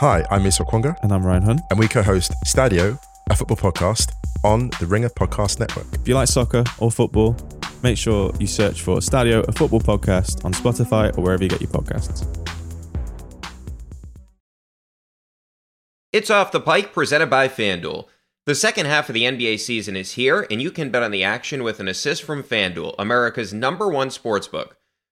Hi, I'm Musa Okwonga, And I'm Ryan Hunt. and we co-host Stadio, a football podcast on the Ringer Podcast Network. If you like soccer or football, make sure you search for Stadio, a football podcast on Spotify or wherever you get your podcasts. It's Off the Pike, presented by FanDuel. The second half of the NBA season is here, and you can bet on the action with an assist from FanDuel, America's number one sportsbook.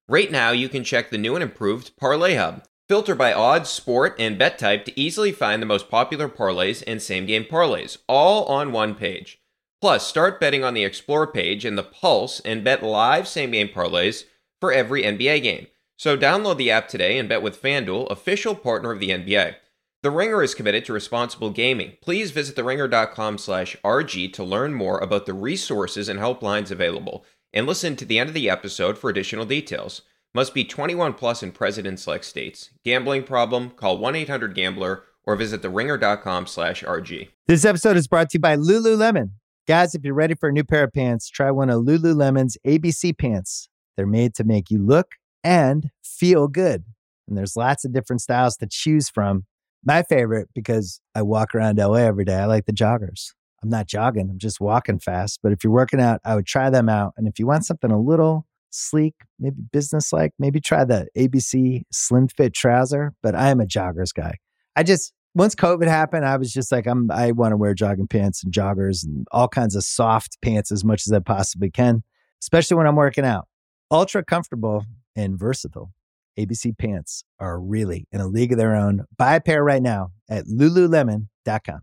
Right now, you can check the new and improved Parlay Hub. Filter by odds, sport, and bet type to easily find the most popular parlays and same game parlays, all on one page. Plus, start betting on the Explore page in the Pulse and bet live same game parlays for every NBA game. So download the app today and bet with FanDuel, official partner of the NBA. The Ringer is committed to responsible gaming. Please visit theringer.com slash RG to learn more about the resources and helplines available, and listen to the end of the episode for additional details. Must be 21 plus in present select states. Gambling problem? Call 1-800-GAMBLER or visit theringer.com slash RG. This episode is brought to you by Lululemon. Guys, if you're ready for a new pair of pants, try one of Lululemon's ABC pants. They're made to make you look and feel good. And there's lots of different styles to choose from. My favorite, because I walk around LA every day, I like the joggers. I'm not jogging, I'm just walking fast. But if you're working out, I would try them out. And if you want something a little sleek, maybe business like, maybe try the ABC Slim Fit trouser. But I am a joggers guy. I just, once COVID happened, I was just like, I'm, I want to wear jogging pants and joggers and all kinds of soft pants as much as I possibly can, especially when I'm working out. Ultra comfortable and versatile. ABC pants are really in a league of their own. Buy a pair right now at lululemon.com.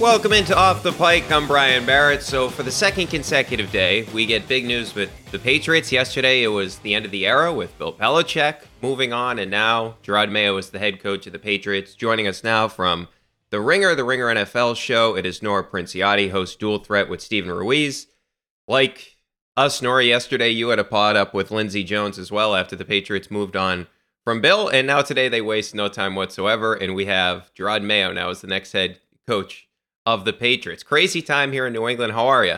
Welcome into Off the Pike. I'm Brian Barrett. So, for the second consecutive day, we get big news with the Patriots. Yesterday, it was the end of the era with Bill Belichick moving on, and now Jerod Mayo is the head coach of the Patriots. Joining us now from the Ringer, the Ringer NFL show, it is Nora Princiotti, host Dual Threat with Steven Ruiz. Like us, Nora, yesterday, you had a pod up with Lindsay Jones as well after the Patriots moved on from Bill, and now today they waste no time whatsoever, and we have Jerod Mayo now as the next head coach of the Patriots. Crazy time here in New England. How are you?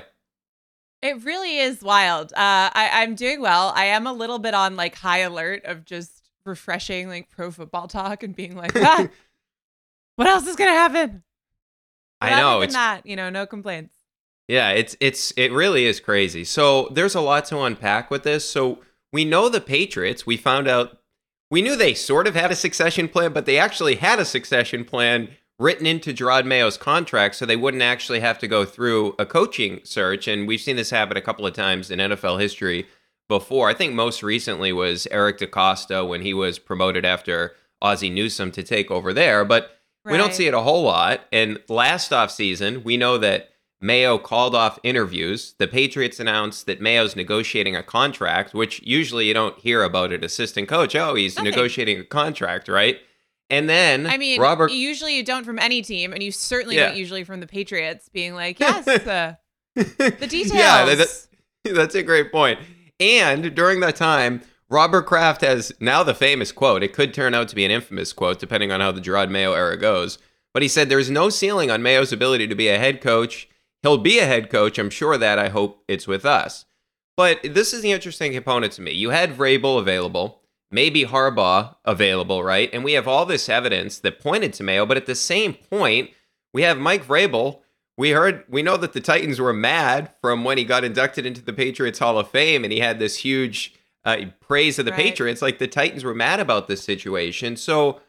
It really is wild. Uh, I, I'm doing well. I am a little bit on like high alert of just refreshing like pro football talk and being like, ah, what else is gonna happen? But I know it's not. you know, no complaints. yeah, it's it's it really is crazy. So there's a lot to unpack with this. So we know the Patriots. We found out we knew they sort of had a succession plan, but they actually had a succession plan written into Jerod Mayo's contract so they wouldn't actually have to go through a coaching search. And we've seen this happen a couple of times in NFL history before. I think most recently was Eric DeCosta when he was promoted after Ozzie Newsome to take over there. But we don't see it a whole lot. And last offseason, we know that Mayo called off interviews. The Patriots announced that Mayo's negotiating a contract, which usually you don't hear about an assistant coach. Oh, he's negotiating a contract, right? And then I mean, Robert usually you don't from any team, and you certainly Yeah. don't usually from the Patriots being like, yes, uh, the details. Yeah, that- that- that's a great point. And during that time, Robert Kraft has now the famous quote. It could turn out to be an infamous quote, depending on how the Jerod Mayo era goes. But he said, There's no ceiling on Mayo's ability to be a head coach. He'll be a head coach. I'm sure that. I hope it's with us. But this is the interesting component to me. You had Vrabel available, maybe Harbaugh available, right? And we have all this evidence that pointed to Mayo. But at the same point, we have Mike Vrabel. We heard, we know that the Titans were mad from when he got inducted into the Patriots Hall of Fame and he had this huge uh, praise of the Right. Patriots. Like the Titans were mad about this situation. So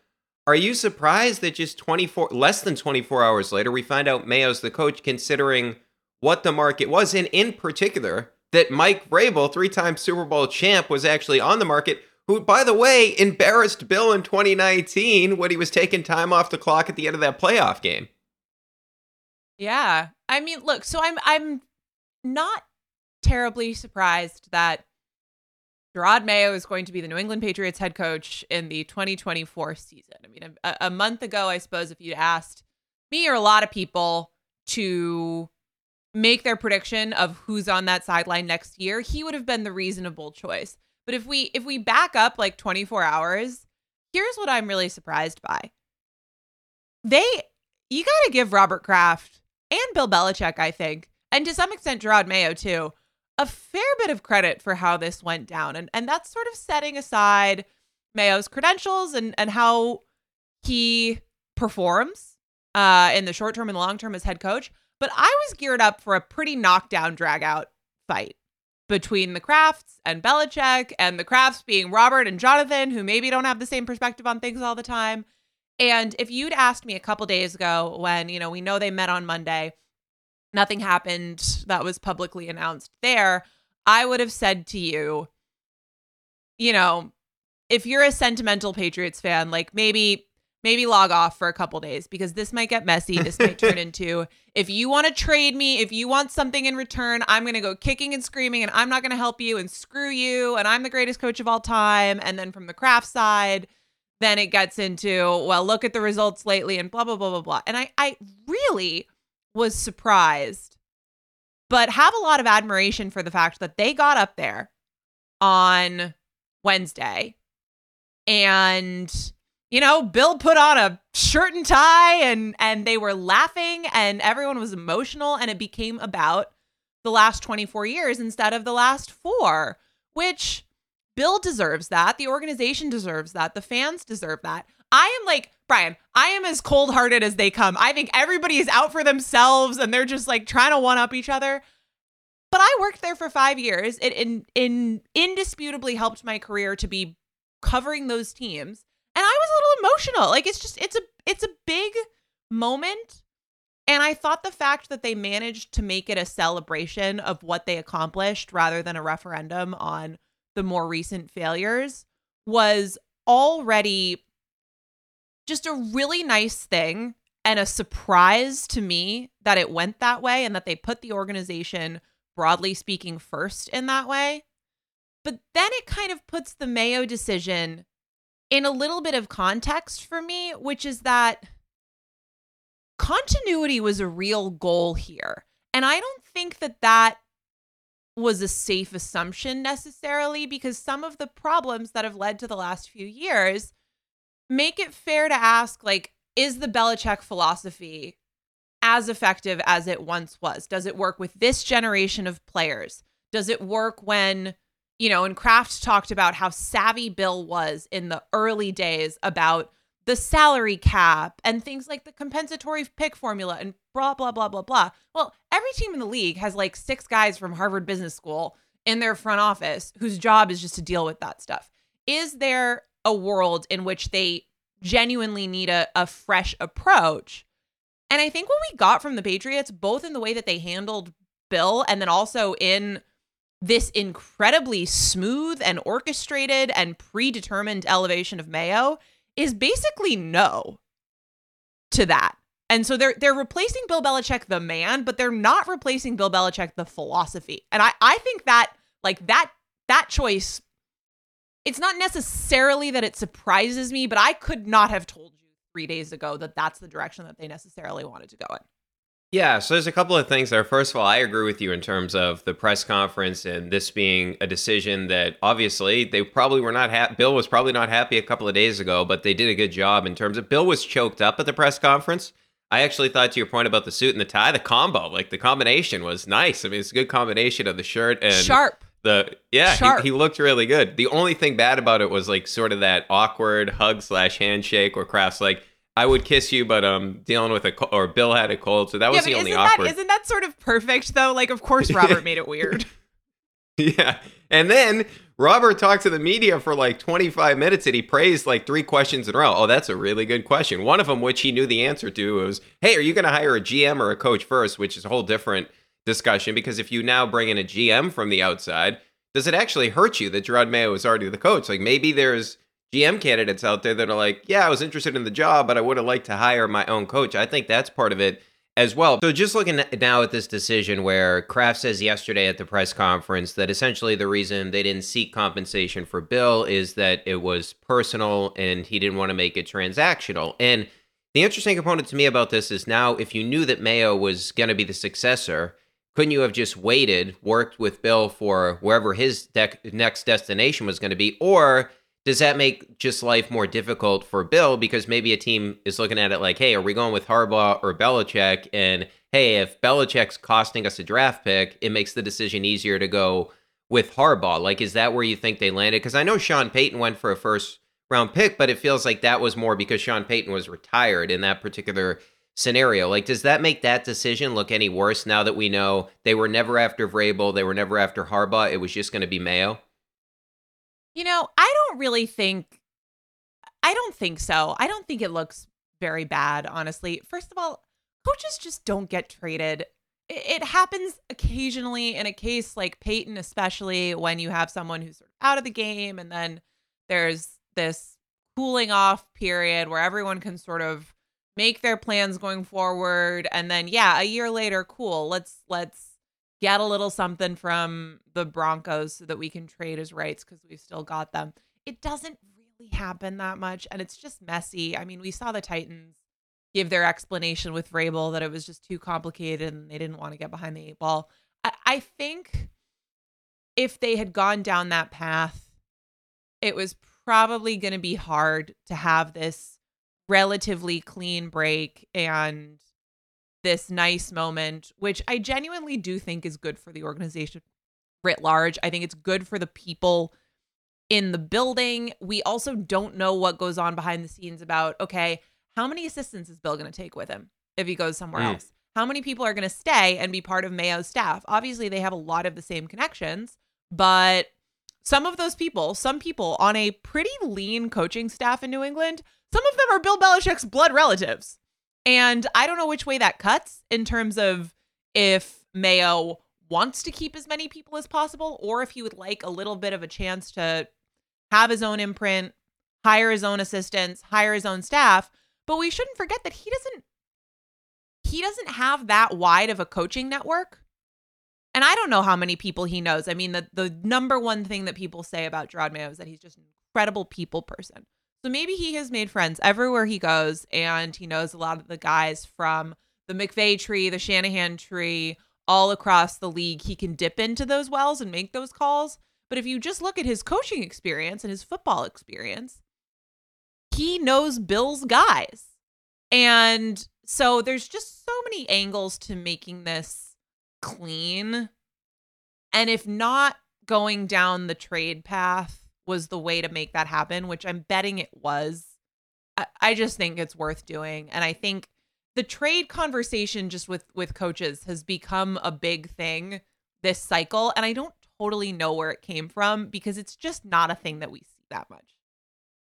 are you surprised that just 24, less than 24 hours later, we find out Mayo's the coach, considering what the market was, and in particular, that Mike Vrabel, three time Super Bowl champ, was actually on the market, who, by the way, embarrassed Bill in 2019 when he was taking time off the clock at the end of that playoff game. Yeah. I mean, look, so I'm I'm not terribly surprised that Jerod Mayo is going to be the New England Patriots head coach in the 2024 season. I mean, a, a month ago, I suppose if you'd asked me or a lot of people to make their prediction of who's on that sideline next year, he would have been the reasonable choice. But if we if we back up like 24 hours, here's what I'm really surprised by. They you got to give Robert Kraft and Bill Belichick, I think, and to some extent Jerod Mayo too, a fair bit of credit for how this went down. And and that's sort of setting aside Mayo's credentials and and how he performs uh, in the short term and the long term as head coach. But I was geared up for a pretty knockdown, drag out fight between the Krafts and Belichick, and the Krafts being Robert and Jonathan, who maybe don't have the same perspective on things all the time. And if you'd asked me a couple days ago when, you know, we know they met on Monday, nothing happened that was publicly announced there, I would have said to you, you know, if you're a sentimental Patriots fan, like maybe maybe log off for a couple days because this might get messy. This might turn into if you want to trade me, if you want something in return, I'm going to go kicking and screaming and I'm not going to help you and screw you and I'm the greatest coach of all time. And then from the Kraft side, then it gets into, well, look at the results lately and blah, blah, blah, blah, blah. And I, I really was surprised, but have a lot of admiration for the fact that they got up there on Wednesday and you know, Bill put on a shirt and tie and and they were laughing and everyone was emotional and it became about the last 24 years instead of the last 4, which Bill deserves that, the organization deserves that, the fans deserve that. I am like, Brian, I am as cold-hearted as they come. I think everybody is out for themselves and they're just like trying to one up each other. But I worked there for 5 years. It in, in indisputably helped my career to be covering those teams and I was a little emotional. Like it's just it's a it's a big moment. And I thought the fact that they managed to make it a celebration of what they accomplished rather than a referendum on the more recent failures was already just a really nice thing and a surprise to me that it went that way and that they put the organization, broadly speaking, first in that way. But then it kind of puts the Mayo decision in a little bit of context for me, which is that continuity was a real goal here. And I don't think that that was a safe assumption necessarily because some of the problems that have led to the last few years make it fair to ask like is the Belichick philosophy as effective as it once was? Does it work with this generation of players? Does it work when you know, and Kraft talked about how savvy Bill was in the early days about the salary cap and things like the compensatory pick formula and blah, blah, blah, blah, blah. Well, every team in the league has like six guys from Harvard Business School in their front office whose job is just to deal with that stuff. Is there a world in which they genuinely need a, a fresh approach? And I think what we got from the Patriots, both in the way that they handled Bill and then also in this incredibly smooth and orchestrated and predetermined elevation of Mayo is basically no to that. And so they're they're replacing Bill Belichick the man, but they're not replacing Bill Belichick the philosophy. And I I think that like that that choice it's not necessarily that it surprises me, but I could not have told you 3 days ago that that's the direction that they necessarily wanted to go in. Yeah, so there's a couple of things there. First of all, I agree with you in terms of the press conference and this being a decision that obviously they probably were not happy. Bill was probably not happy a couple of days ago, but they did a good job in terms of Bill was choked up at the press conference. I actually thought to your point about the suit and the tie, the combo, like the combination was nice. I mean, it's a good combination of the shirt and sharp. The yeah, he, he, looked really good. The only thing bad about it was like sort of that awkward hug slash handshake where Kraft's like I would kiss you, but um, dealing with a or Bill had a cold, so that was the only isn't awkward. That, isn't that sort of perfect though? Like, of course, Robert made it weird. yeah, and then Robert talked to the media for like 25 minutes, and he praised like three questions in a row. Oh, that's a really good question. One of them, which he knew the answer to, was, "Hey, are you going to hire a GM or a coach first? Which is a whole different discussion because if you now bring in a GM from the outside, does it actually hurt you that Jerod Mayo is already the coach? Like maybe there's GM candidates out there that are like, yeah, I was interested in the job, but I would have liked to hire my own coach. I think that's part of it as well. So just looking now at this decision where Kraft says yesterday at the press conference that essentially the reason they didn't seek compensation for Bill is that it was personal and he didn't want to make it transactional. And the interesting component to me about this is now if you knew that Mayo was going to be the successor, couldn't you have just waited, worked with Bill for wherever his next destination was going to be or does that make just life more difficult for Bill? Because maybe a team is looking at it like, hey, are we going with Harbaugh or Belichick? And hey, if Belichick's costing us a draft pick, it makes the decision easier to go with Harbaugh. Like, is that where you think they landed? Because I know Sean Payton went for a first round pick, but it feels like that was more because Sean Payton was retired in that particular scenario. Like, does that make that decision look any worse now that we know they were never after Vrabel, they were never after Harbaugh, it was just going to be Mayo? You know, I don't really think I don't think so. I don't think it looks very bad, honestly. First of all, coaches just don't get traded. It, happens occasionally in a case like Peyton, especially when you have someone who's sort of out of the game and then there's this cooling off period where everyone can sort of make their plans going forward and then yeah, a year later, cool. Let's let's get a little something from the Broncos so that we can trade his rights because we've still got them. It doesn't really happen that much and it's just messy. I mean, we saw the Titans give their explanation with Vrabel that it was just too complicated and they didn't want to get behind the eight ball. I, I think if they had gone down that path, it was probably going to be hard to have this relatively clean break and this nice moment, which I genuinely do think is good for the organization writ large. I think it's good for the people in the building. We also don't know what goes on behind the scenes about, okay, how many assistants is Bill going to take with him if he goes somewhere mm. else? How many people are going to stay and be part of Mayo's staff? Obviously, they have a lot of the same connections, but some of those people, some people on a pretty lean coaching staff in New England, some of them are Bill Belichick's blood relatives. And I don't know which way that cuts in terms of if Mayo wants to keep as many people as possible or if he would like a little bit of a chance to have his own imprint, hire his own assistants, hire his own staff. But we shouldn't forget that he doesn't he doesn't have that wide of a coaching network. And I don't know how many people he knows. I mean, the the number one thing that people say about Jerod Mayo is that he's just an incredible people person. So maybe he has made friends everywhere he goes, and he knows a lot of the guys from the McVay tree, the Shanahan tree, all across the league. He can dip into those wells and make those calls. But if you just look at his coaching experience and his football experience, he knows Bill's guys. And so there's just so many angles to making this clean. And if not going down the trade path was the way to make that happen, which I'm betting it was. I, I just think it's worth doing. And I think the trade conversation just with with coaches has become a big thing this cycle. And I don't totally know where it came from because it's just not a thing that we see that much.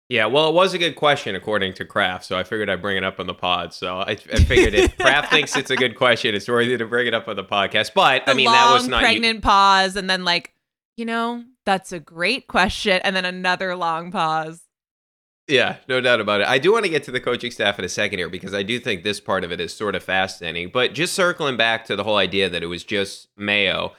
Yeah, well, it was a good question according to Kraft, so I figured I'd bring it up on the pod. So I, I figured if Kraft thinks it's a good question, it's worthy to bring it up on the podcast. But the I mean, that was not pregnant pause, and then like, you know, that's a great question. And then another long pause. Yeah, no doubt about it. I do want to get to the coaching staff in a second here because I do think this part of it is sort of fascinating. But just circling back to the whole idea that it was just Mayo,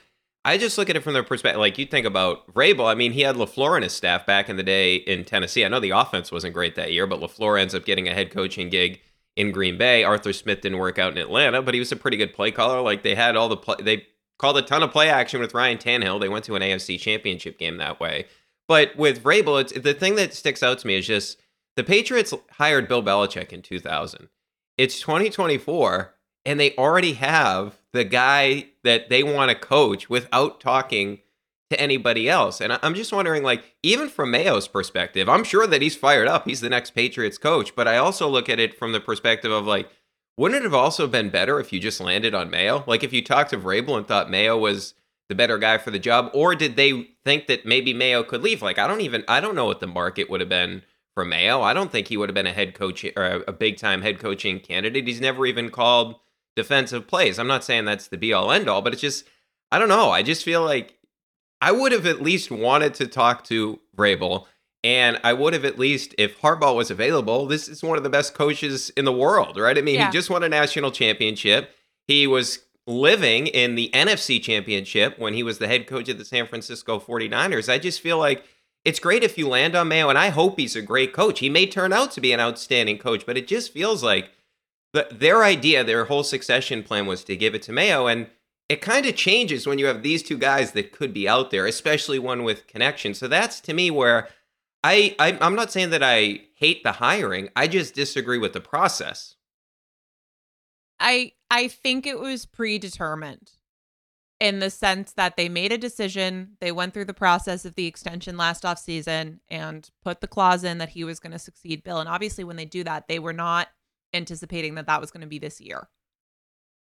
I just look at it from the perspective like you think about Vrabel. I mean, he had LaFleur in his staff back in the day in Tennessee. I know the offense wasn't great that year, but LaFleur ends up getting a head coaching gig in Green Bay. Arthur Smith didn't work out in Atlanta, but he was a pretty good play caller. Like they had all the play, they called a ton of play action with Ryan Tannehill. They went to an AFC championship game that way. But with Vrabel, it's, the thing that sticks out to me is just the Patriots hired Bill Belichick in 2000. It's 2024, and they already have the guy that they want to coach without talking to anybody else. And I'm just wondering, like, even from Mayo's perspective, I'm sure that he's fired up. He's the next Patriots coach. But I also look at it from the perspective of, like, wouldn't it have also been better if you just landed on Mayo? Like if you talked to Vrabel and thought Mayo was the better guy for the job, or did they think that maybe Mayo could leave? Like I don't even I don't know what the market would have been for Mayo. I don't think he would have been a head coach or a big time head coaching candidate. He's never even called defensive plays. I'm not saying that's the be all end all, but it's just I don't know. I just feel like I would have at least wanted to talk to Vrabel and I would have at least, if Harbaugh was available, this is one of the best coaches in the world, right? I mean, yeah. he just won a national championship. He was living in the NFC championship when he was the head coach of the San Francisco 49ers. I just feel like it's great if you land on Mayo, and I hope he's a great coach. He may turn out to be an outstanding coach, but it just feels like the, their idea, their whole succession plan was to give it to Mayo. And it kind of changes when you have these two guys that could be out there, especially one with connection. So that's to me where I, I I'm not saying that I hate the hiring. I just disagree with the process. I I think it was predetermined. in the sense that they made a decision. They went through the process of the extension last offseason and put the clause in that he was going to succeed Bill. And obviously, when they do that, they were not anticipating that that was going to be this year.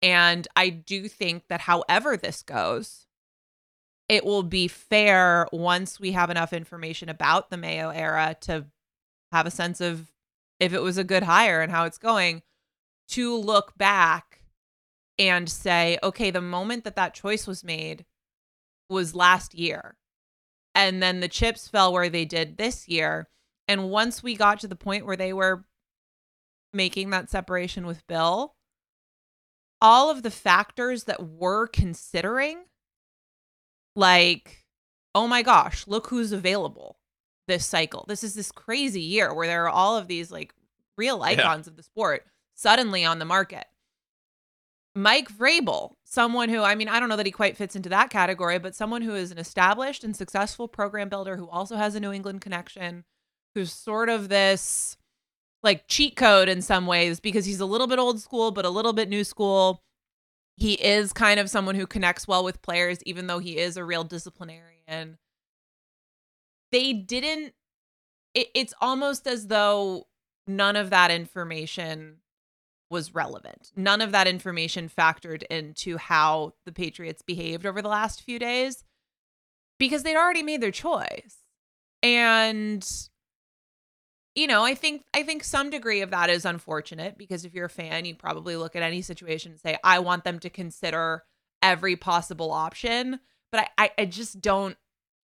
And I do think that however this goes, it will be fair once we have enough information about the Mayo era to have a sense of if it was a good hire and how it's going to look back and say, okay, the moment that that choice was made was last year. And then the chips fell where they did this year. And once we got to the point where they were making that separation with Bill, all of the factors that we're considering, like, oh my gosh, look who's available this cycle. This is this crazy year where there are all of these like real icons yeah. of the sport suddenly on the market. Mike Vrabel, someone who, I mean, I don't know that he quite fits into that category, but someone who is an established and successful program builder who also has a New England connection, who's sort of this like cheat code in some ways because he's a little bit old school, but a little bit new school. He is kind of someone who connects well with players, even though he is a real disciplinarian. They didn't, it, it's almost as though none of that information was relevant. None of that information factored into how the Patriots behaved over the last few days because they'd already made their choice. And you know, I think I think some degree of that is unfortunate because if you're a fan, you probably look at any situation and say, I want them to consider every possible option. But I, I, I just don't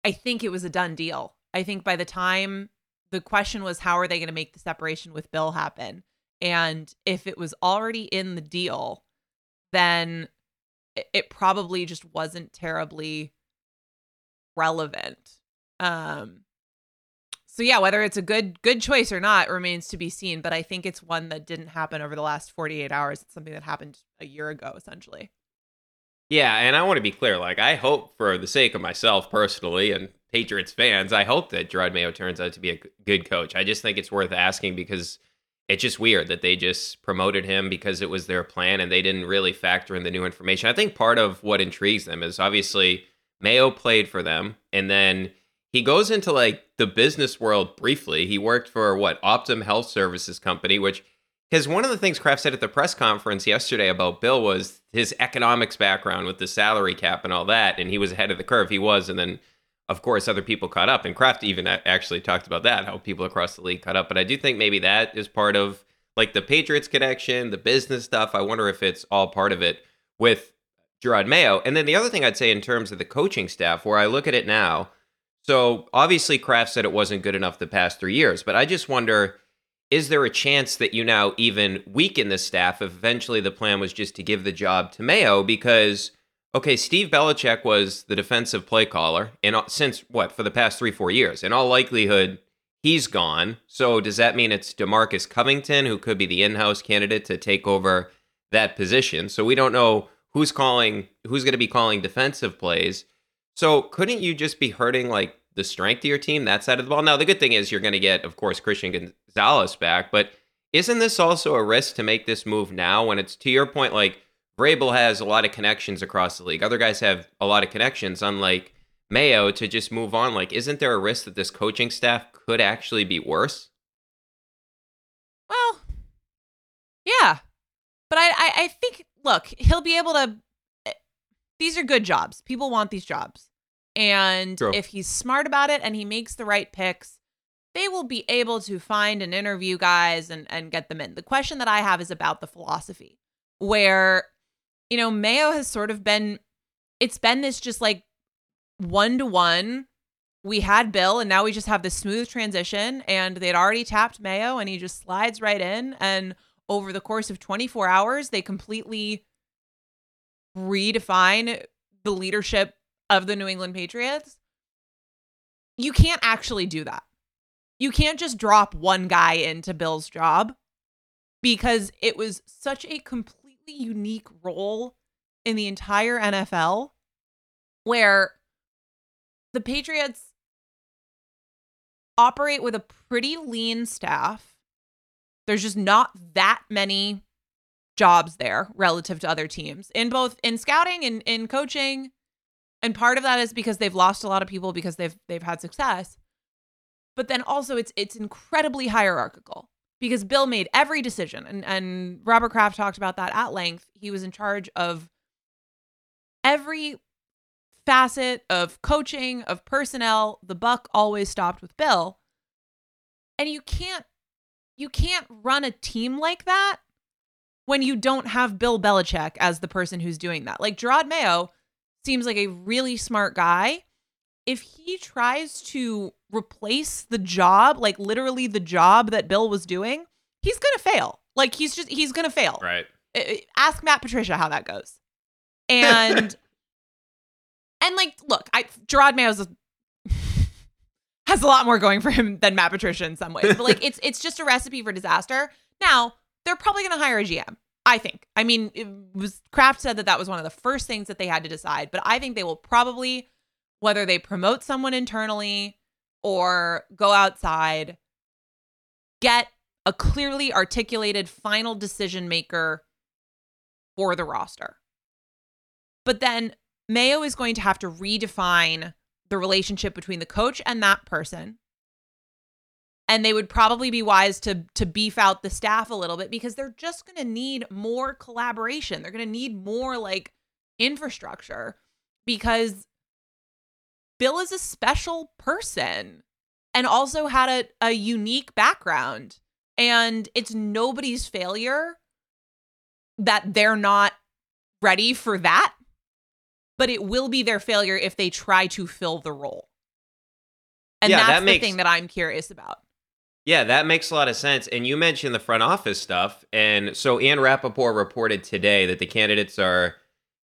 I think it was a done deal. I think by the time the question was how are they going to make the separation with Bill happen? And if it was already in the deal, then it probably just wasn't terribly relevant. Um so yeah, whether it's a good good choice or not remains to be seen, but I think it's one that didn't happen over the last 48 hours. It's something that happened a year ago essentially. Yeah, and I want to be clear like I hope for the sake of myself personally and Patriots fans, I hope that Jerod Mayo turns out to be a good coach. I just think it's worth asking because it's just weird that they just promoted him because it was their plan and they didn't really factor in the new information. I think part of what intrigues them is obviously Mayo played for them and then he goes into like the business world briefly. He worked for what Optum Health Services Company, which because one of the things Kraft said at the press conference yesterday about Bill was his economics background with the salary cap and all that, and he was ahead of the curve. He was, and then of course, other people caught up, and Kraft even actually talked about that, how people across the league caught up. But I do think maybe that is part of like the Patriots connection, the business stuff. I wonder if it's all part of it with Jerod Mayo. And then the other thing I'd say in terms of the coaching staff, where I look at it now, so obviously Kraft said it wasn't good enough the past three years, but I just wonder is there a chance that you now even weaken the staff if eventually the plan was just to give the job to Mayo? Because Okay, Steve Belichick was the defensive play caller, and since what for the past three four years. In all likelihood, he's gone. So does that mean it's Demarcus Covington who could be the in-house candidate to take over that position? So we don't know who's calling, who's going to be calling defensive plays. So couldn't you just be hurting like the strength of your team that side of the ball? Now the good thing is you're going to get, of course, Christian Gonzalez back, but isn't this also a risk to make this move now when it's to your point like Vrabel has a lot of connections across the league. Other guys have a lot of connections, unlike Mayo, to just move on. Like, isn't there a risk that this coaching staff could actually be worse? Well, yeah. But I, I, I think, look, he'll be able to. These are good jobs. People want these jobs. And True. if he's smart about it and he makes the right picks, they will be able to find and interview guys and, and get them in. The question that I have is about the philosophy, where you know, Mayo has sort of been, it's been this just like one to one. We had Bill, and now we just have this smooth transition. And they'd already tapped Mayo, and he just slides right in. And over the course of 24 hours, they completely redefine the leadership of the New England Patriots. You can't actually do that. You can't just drop one guy into Bill's job because it was such a completely unique role in the entire NFL where the Patriots operate with a pretty lean staff. There's just not that many jobs there relative to other teams in both in scouting and in coaching And part of that is because they've lost a lot of people because they've they've had success. But then also it's it's incredibly hierarchical because Bill made every decision and and Robert Kraft talked about that at length. He was in charge of every facet of coaching, of personnel. The buck always stopped with Bill. And you can't you can't run a team like that when you don't have Bill Belichick as the person who's doing that. Like Jerod Mayo seems like a really smart guy. If he tries to replace the job, like literally the job that Bill was doing, he's going to fail. Like he's just he's going to fail. Right. Ask Matt Patricia how that goes. And and like look, I Jerod Mayo's a, has a lot more going for him than Matt Patricia in some ways. But like it's it's just a recipe for disaster. Now, they're probably going to hire a GM. I think. I mean, it was Kraft said that that was one of the first things that they had to decide, but I think they will probably whether they promote someone internally or go outside get a clearly articulated final decision maker for the roster. But then Mayo is going to have to redefine the relationship between the coach and that person and they would probably be wise to to beef out the staff a little bit because they're just going to need more collaboration. They're going to need more like infrastructure because Bill is a special person and also had a, a unique background. And it's nobody's failure that they're not ready for that, but it will be their failure if they try to fill the role. And Yeah, that's that the thing that I'm curious about. Yeah, that makes a lot of sense. And you mentioned the front office stuff. And so Ian Rapoport reported today that the candidates are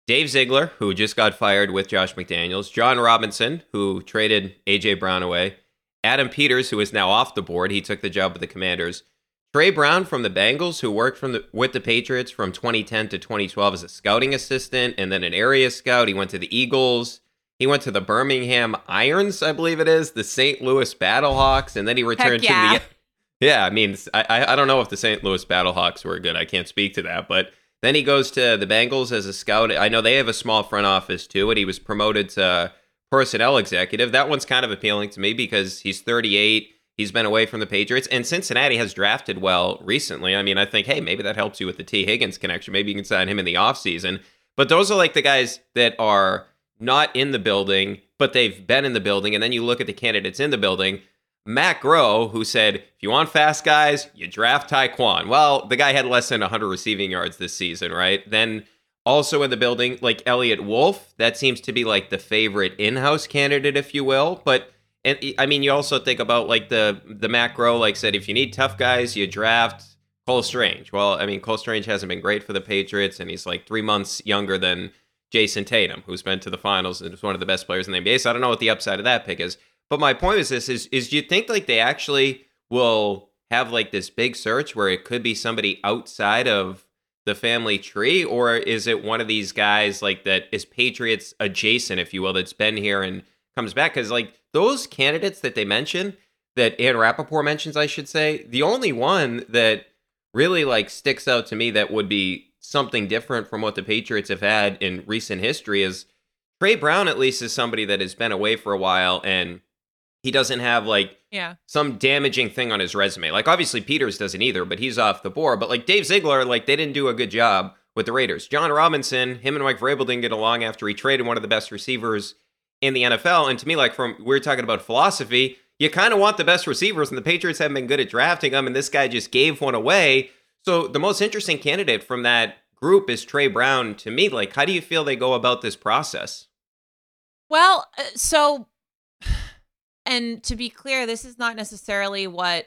Dave Ziegler, who just got fired with Josh McDaniels, Jon Robinson, who traded AJ Brown away, Adam Peters, who is now off the board. He took the job with the Commanders. Trey Brown from the Bengals, who worked from the, with the Patriots from 2010 to 2012 as a scouting assistant and then an area scout. He went to the Eagles. He went to the Birmingham Irons, I believe it is, the St. Louis Battlehawks, and then he returned yeah. to the yeah, I mean, I I I don't know if the St. Louis Battlehawks were good. I can't speak to that, but then he goes to the Bengals as a scout. I know they have a small front office too, and he was promoted to personnel executive. That one's kind of appealing to me because he's 38. He's been away from the Patriots, and Cincinnati has drafted well recently. I mean, I think, hey, maybe that helps you with the Tee Higgins connection. Maybe you can sign him in the offseason. But those are like the guys that are not in the building, but they've been in the building. And then you look at the candidates in the building. Matt Groh, who said, if you want fast guys, you draft Tyquan. Well, the guy had less than 100 receiving yards this season, right? Then also in the building, like Eliot Wolf, that seems to be like the favorite in-house candidate, if you will. But and I mean, you also think about like the the Matt Groh, like said, if you need tough guys, you draft Cole Strange. Well, I mean, Cole Strange hasn't been great for the Patriots, and he's like three months younger than Jayson Tatum, who's been to the finals and is one of the best players in the NBA. So I don't know what the upside of that pick is. But my point is this: is is do you think like they actually will have like this big search where it could be somebody outside of the family tree, or is it one of these guys like that is Patriots adjacent, if you will, that's been here and comes back? Because like those candidates that they mention, that Ian Rapoport mentions, I should say, the only one that really like sticks out to me that would be something different from what the Patriots have had in recent history is Trey Brown. At least is somebody that has been away for a while and he doesn't have like Yeah. some damaging thing on his resume. Like obviously Peters doesn't either, but he's off the board. But like Dave Ziegler, like they didn't do a good job with the Raiders. Jon Robinson, him and Mike Vrabel didn't get along after he traded one of the best receivers in the NFL. And to me, like from we are talking about philosophy, you kind of want the best receivers, and the Patriots haven't been good at drafting them, and this guy just gave one away. So the most interesting candidate from that group is Trey Brown to me. Like, how do you feel they go about this process? Well, uh, so, and to be clear, this is not necessarily what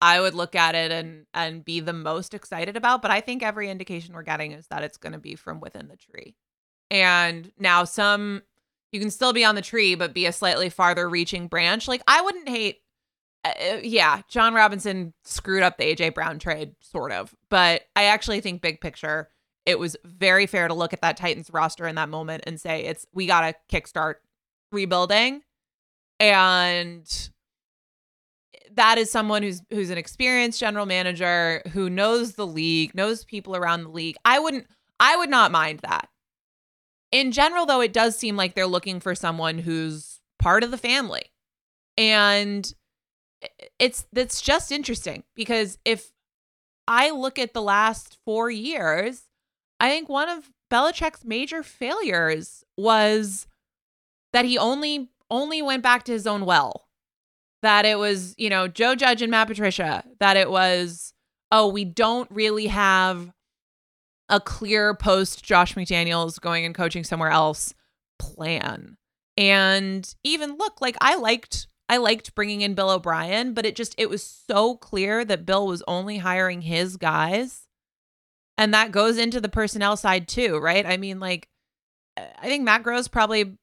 I would look at it and and be the most excited about, but I think every indication we're getting is that it's going to be from within the tree. And now some you can still be on the tree but be a slightly farther reaching branch. Like I wouldn't hate uh, uh, yeah, Jon Robinson screwed up the AJ Brown trade sort of, but I actually think big picture it was very fair to look at that Titans roster in that moment and say it's we got to kickstart rebuilding and that is someone who's who's an experienced general manager who knows the league, knows people around the league. I wouldn't I would not mind that. in general, though, it does seem like they're looking for someone who's part of the family. And it's it's just interesting because if I look at the last four years, I think one of Belichick's major failures was that he only only went back to his own well. That it was, you know, Joe Judge and Matt Patricia. That it was, oh, we don't really have a clear post Josh McDaniels going and coaching somewhere else plan. And even look, like I liked I liked bringing in Bill O'Brien, but it just it was so clear that Bill was only hiring his guys. And that goes into the personnel side too, right? I mean, like I think Matt Groh's probably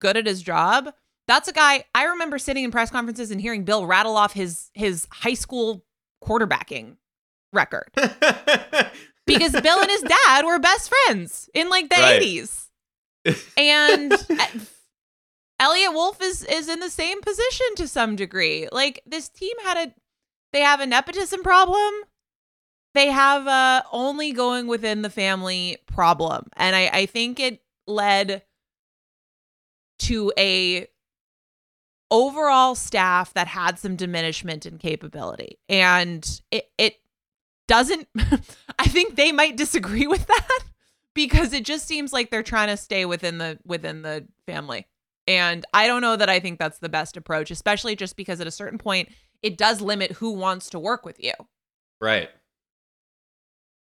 good at his job. That's a guy I remember sitting in press conferences and hearing Bill rattle off his his high school quarterbacking record. because Bill and his dad were best friends in like the right. 80s. And Eliot Wolf is is in the same position to some degree. Like this team had a they have a nepotism problem. They have a only going within the family problem. And I, I think it led to a overall staff that had some diminishment in capability. And it it doesn't I think they might disagree with that because it just seems like they're trying to stay within the within the family. And I don't know that I think that's the best approach, especially just because at a certain point, it does limit who wants to work with you. Right.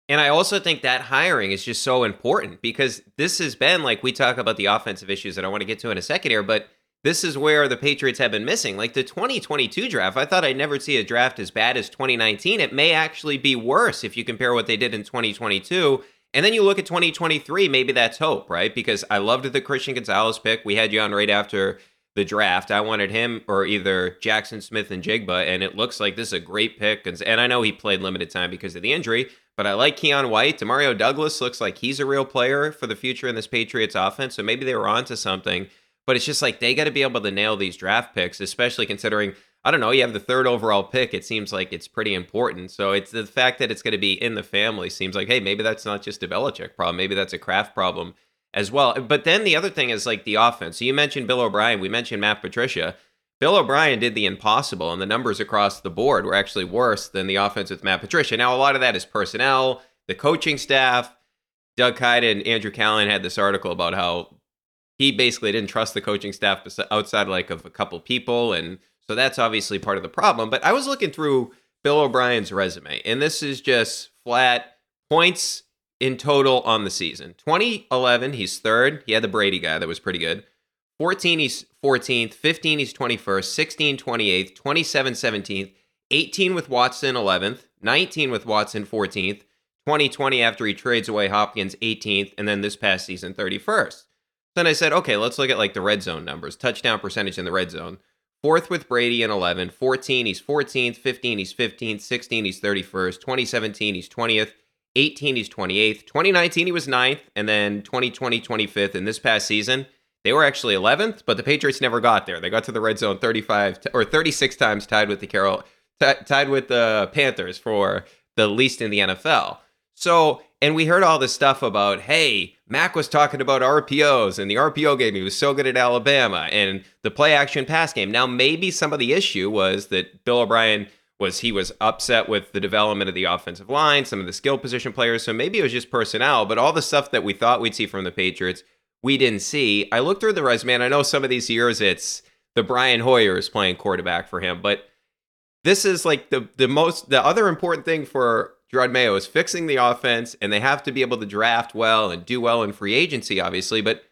And I also think that hiring is just so important because this has been like we talk about the offensive issues that I want to get to in a second here, but this is where the Patriots have been missing. Like the 2022 draft, I thought I'd never see a draft as bad as 2019. It may actually be worse if you compare what they did in 2022 and then you look at 2023, maybe that's hope, right? Because I loved the Christian Gonzalez pick. We had you on right after the draft. I wanted him or either Jaxon Smith-Njigba, and it looks like this is a great pick. And I know he played limited time because of the injury, but I like Keion White. Demario Douglas looks like he's a real player for the future in this Patriots offense. So maybe they were onto something. But it's just like they got to be able to nail these draft picks, especially considering I don't know, you have the third overall pick. It seems like it's pretty important. So it's the fact that it's going to be in the family seems like, hey, maybe that's not just a Belichick problem. Maybe that's a Kraft problem as well. But then the other thing is like the offense. So you mentioned Bill O'Brien. We mentioned Matt Patricia. Bill O'Brien did the impossible, and the numbers across the board were actually worse than the offense with Matt Patricia. Now, a lot of that is personnel, the coaching staff. Doug Kyed and Andrew Callahan had this article about how he basically didn't trust the coaching staff outside like of a couple people and so that's obviously part of the problem. But I was looking through Bill O'Brien's resume, and this is just flat points in total on the season. 2011, he's third. He had the Brady guy that was pretty good. 14, he's 14th. 15, he's 21st. 16, 28th. 27, 17th. 18 with Watson, 11th. 19 with Watson, 14th. 2020 after he trades away Hopkins, 18th. And then this past season, 31st. Then I said, okay, let's look at like the red zone numbers, touchdown percentage in the red zone. Fourth with Brady in 11. 14, he's 14th. 15, he's 15th. 16, he's 31st. 2017, he's 20th. 18, he's 28th. 2019, he was 9th. And then 2020, 25th. And this past season, they were actually 11th, but the Patriots never got there. They got to the red zone 35 or 36 times, tied with the Carol, t- tied with the Panthers for the least in the NFL. So, and we heard all this stuff about, hey, Mac was talking about RPOs and the RPO game. He was so good at Alabama and the play action pass game. Now, maybe some of the issue was that Bill O'Brien was he was upset with the development of the offensive line, some of the skill position players. So maybe it was just personnel, but all the stuff that we thought we'd see from the Patriots, we didn't see. I looked through the resume and I know some of these years it's the Brian Hoyer is playing quarterback for him, but this is like the the most the other important thing for Jerod Mayo is fixing the offense, and they have to be able to draft well and do well in free agency, obviously. But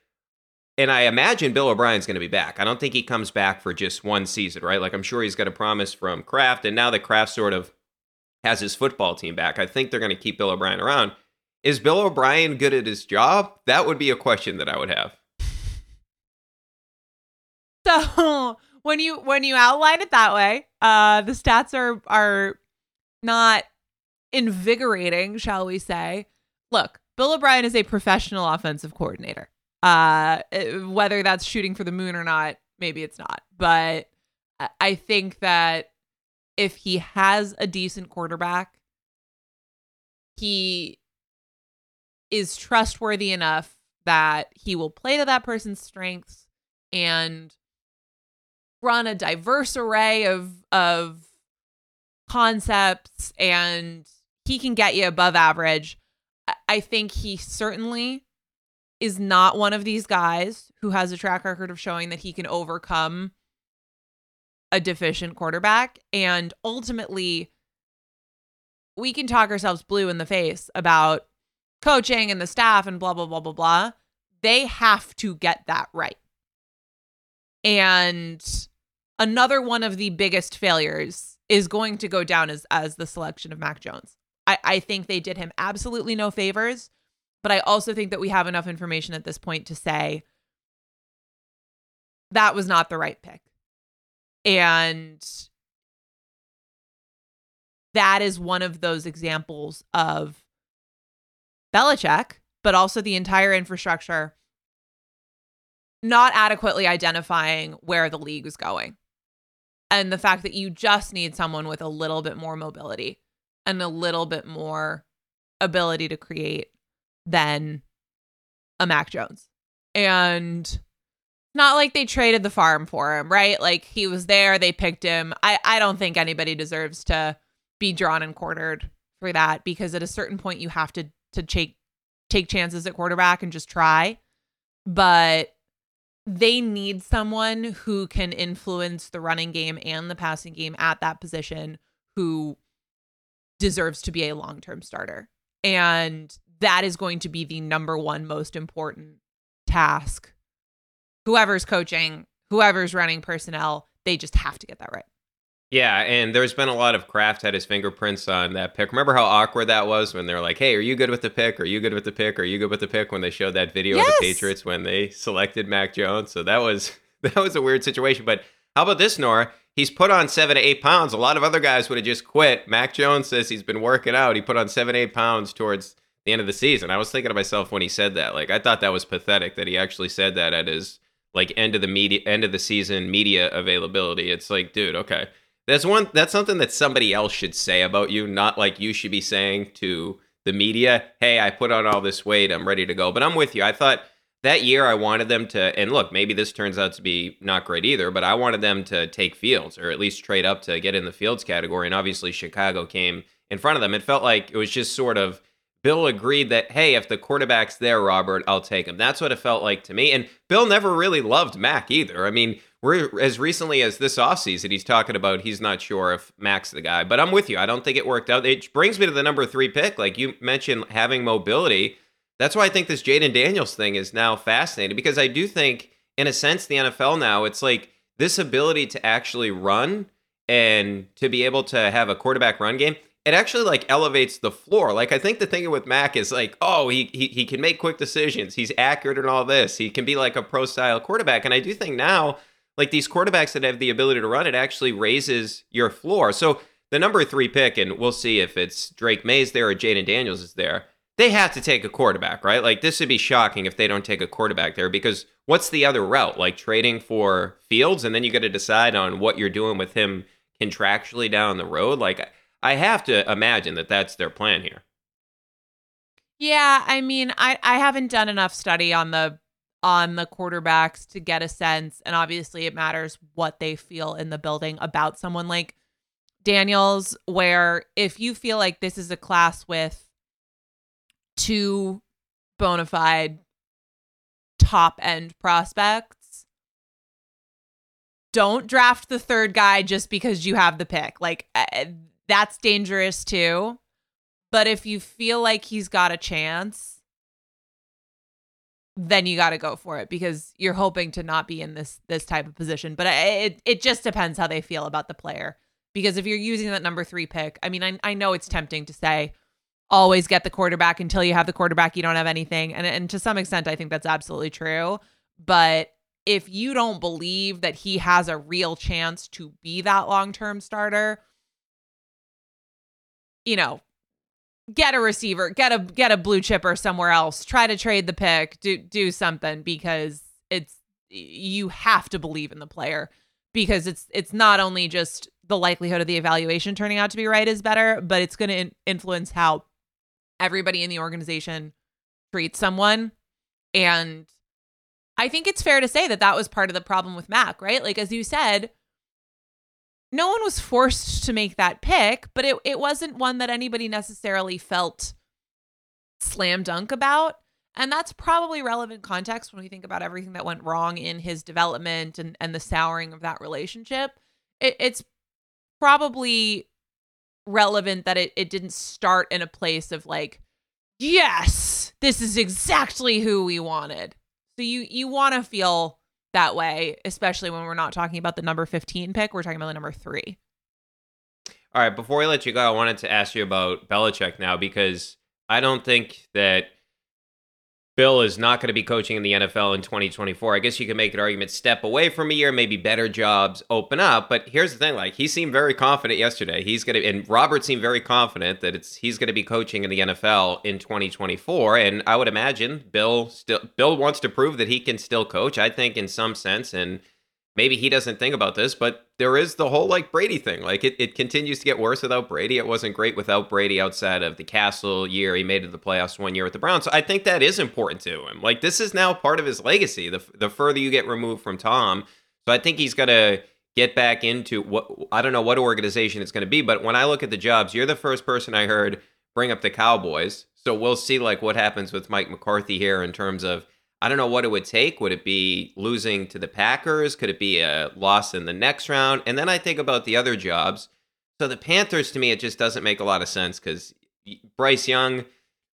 and I imagine Bill O'Brien's going to be back. I don't think he comes back for just one season, right? Like I'm sure he's got a promise from Kraft, and now that Kraft sort of has his football team back, I think they're going to keep Bill O'Brien around. Is Bill O'Brien good at his job? That would be a question that I would have. So when you when you outline it that way, uh, the stats are are not invigorating, shall we say. Look, Bill O'Brien is a professional offensive coordinator. Uh, whether that's shooting for the moon or not, maybe it's not. But I think that if he has a decent quarterback, he is trustworthy enough that he will play to that person's strengths and run a diverse array of of concepts and he can get you above average. I think he certainly is not one of these guys who has a track record of showing that he can overcome a deficient quarterback. And ultimately, we can talk ourselves blue in the face about coaching and the staff and blah, blah, blah, blah, blah. They have to get that right. And another one of the biggest failures is going to go down as, as the selection of Mac Jones. I, I think they did him absolutely no favors, but I also think that we have enough information at this point to say that was not the right pick. And that is one of those examples of Belichick, but also the entire infrastructure not adequately identifying where the league is going. And the fact that you just need someone with a little bit more mobility and a little bit more ability to create than a Mac Jones. And not like they traded the farm for him, right? Like he was there, they picked him. I, I don't think anybody deserves to be drawn and quartered for that because at a certain point you have to to take take chances at quarterback and just try. But they need someone who can influence the running game and the passing game at that position who deserves to be a long-term starter. And that is going to be the number one most important task. Whoever's coaching, whoever's running personnel, they just have to get that right. Yeah, and there's been a lot of Kraft had his fingerprints on that pick. Remember how awkward that was when they're like, "Hey, are you good with the pick? Are you good with the pick? Are you good with the pick?" When they showed that video yes. of the Patriots when they selected Mac Jones. So that was that was a weird situation. But how about this, Nora? He's put on seven to eight pounds. A lot of other guys would have just quit. Mac Jones says he's been working out. He put on seven, eight pounds towards the end of the season. I was thinking to myself when he said that, like I thought that was pathetic that he actually said that at his like end of the media end of the season media availability. It's like, dude, okay that's one. That's something that somebody else should say about you, not like you should be saying to the media. Hey, I put on all this weight. I'm ready to go. But I'm with you. I thought that year I wanted them to, and look, maybe this turns out to be not great either, but I wanted them to take Fields or at least trade up to get in the Fields category. And obviously, Chicago came in front of them. It felt like it was just sort of Bill agreed that, hey, if the quarterback's there, Robert, I'll take him. That's what it felt like to me. And Bill never really loved Mac either. I mean, we're as recently as this offseason, he's talking about he's not sure if Mac's the guy. But I'm with you. I don't think it worked out. It brings me to the number three pick. Like you mentioned, having mobility. That's why I think this Jayden Daniels thing is now fascinating because I do think, in a sense, the NFL now, it's like this ability to actually run and to be able to have a quarterback run game it actually like elevates the floor. Like I think the thing with Mac is like, oh, he, he he can make quick decisions. He's accurate and all this. He can be like a pro style quarterback. And I do think now like these quarterbacks that have the ability to run, it actually raises your floor. So the number three pick, and we'll see if it's Drake Maye's there or Jayden Daniels is there. They have to take a quarterback, right? Like this would be shocking if they don't take a quarterback there because what's the other route? Like trading for Fields, and then you got to decide on what you're doing with him contractually down the road. Like I have to imagine that that's their plan here. Yeah, I mean, I I haven't done enough study on the on the quarterbacks to get a sense. And obviously, it matters what they feel in the building about someone like Daniels, where if you feel like this is a class with two bona fide top end prospects, don't draft the third guy just because you have the pick. Like, uh, that's dangerous too. But if you feel like he's got a chance, then you got to go for it because you're hoping to not be in this this type of position. But it it just depends how they feel about the player. Because if you're using that number three pick, I mean, I I know it's tempting to say always get the quarterback until you have the quarterback, you don't have anything, and and to some extent, I think that's absolutely true. But if you don't believe that he has a real chance to be that long term starter, you know, get a receiver, get a get a blue chipper somewhere else, try to trade the pick, do do something because it's you have to believe in the player because it's it's not only just the likelihood of the evaluation turning out to be right is better, but it's going to in- influence how everybody in the organization treats someone And I think it's fair to say that that was part of the problem with Mac, right? Like, as you said, no one was forced to make that pick, but it, it wasn't one that anybody necessarily felt slam dunk about. And that's probably relevant context when we think about everything that went wrong in his development and, and the souring of that relationship. It, it's probably relevant that it, it didn't start in a place of like, yes, this is exactly who we wanted. So you you want to feel that way, especially when we're not talking about the number 15 pick, we're talking about the number three. All right, before I let you go, I wanted to ask you about Belichick now because I don't think that Bill is not going to be coaching in the NFL in 2024. I guess you could make an argument step away from a year, maybe better jobs open up. But here's the thing: like he seemed very confident yesterday. He's going to, and Robert seemed very confident that it's he's going to be coaching in the NFL in 2024. And I would imagine Bill still Bill wants to prove that he can still coach. I think in some sense, and maybe he doesn't think about this, but there is the whole like Brady thing. Like it, it continues to get worse without Brady. It wasn't great without Brady outside of the Cassel year. He made it to the playoffs one year with the Browns. So I think that is important to him. Like this is now part of his legacy. The the further you get removed from Tom, so I think he's gonna get back into what I don't know what organization it's going to be, but when I look at the jobs, you're the first person I heard bring up the Cowboys. So we'll see like what happens with Mike McCarthy here in terms of I don't know what it would take. Would it be losing to the Packers? Could it be a loss in the next round? And then I think about the other jobs. So the Panthers, to me, it just doesn't make a lot of sense because Bryce Young,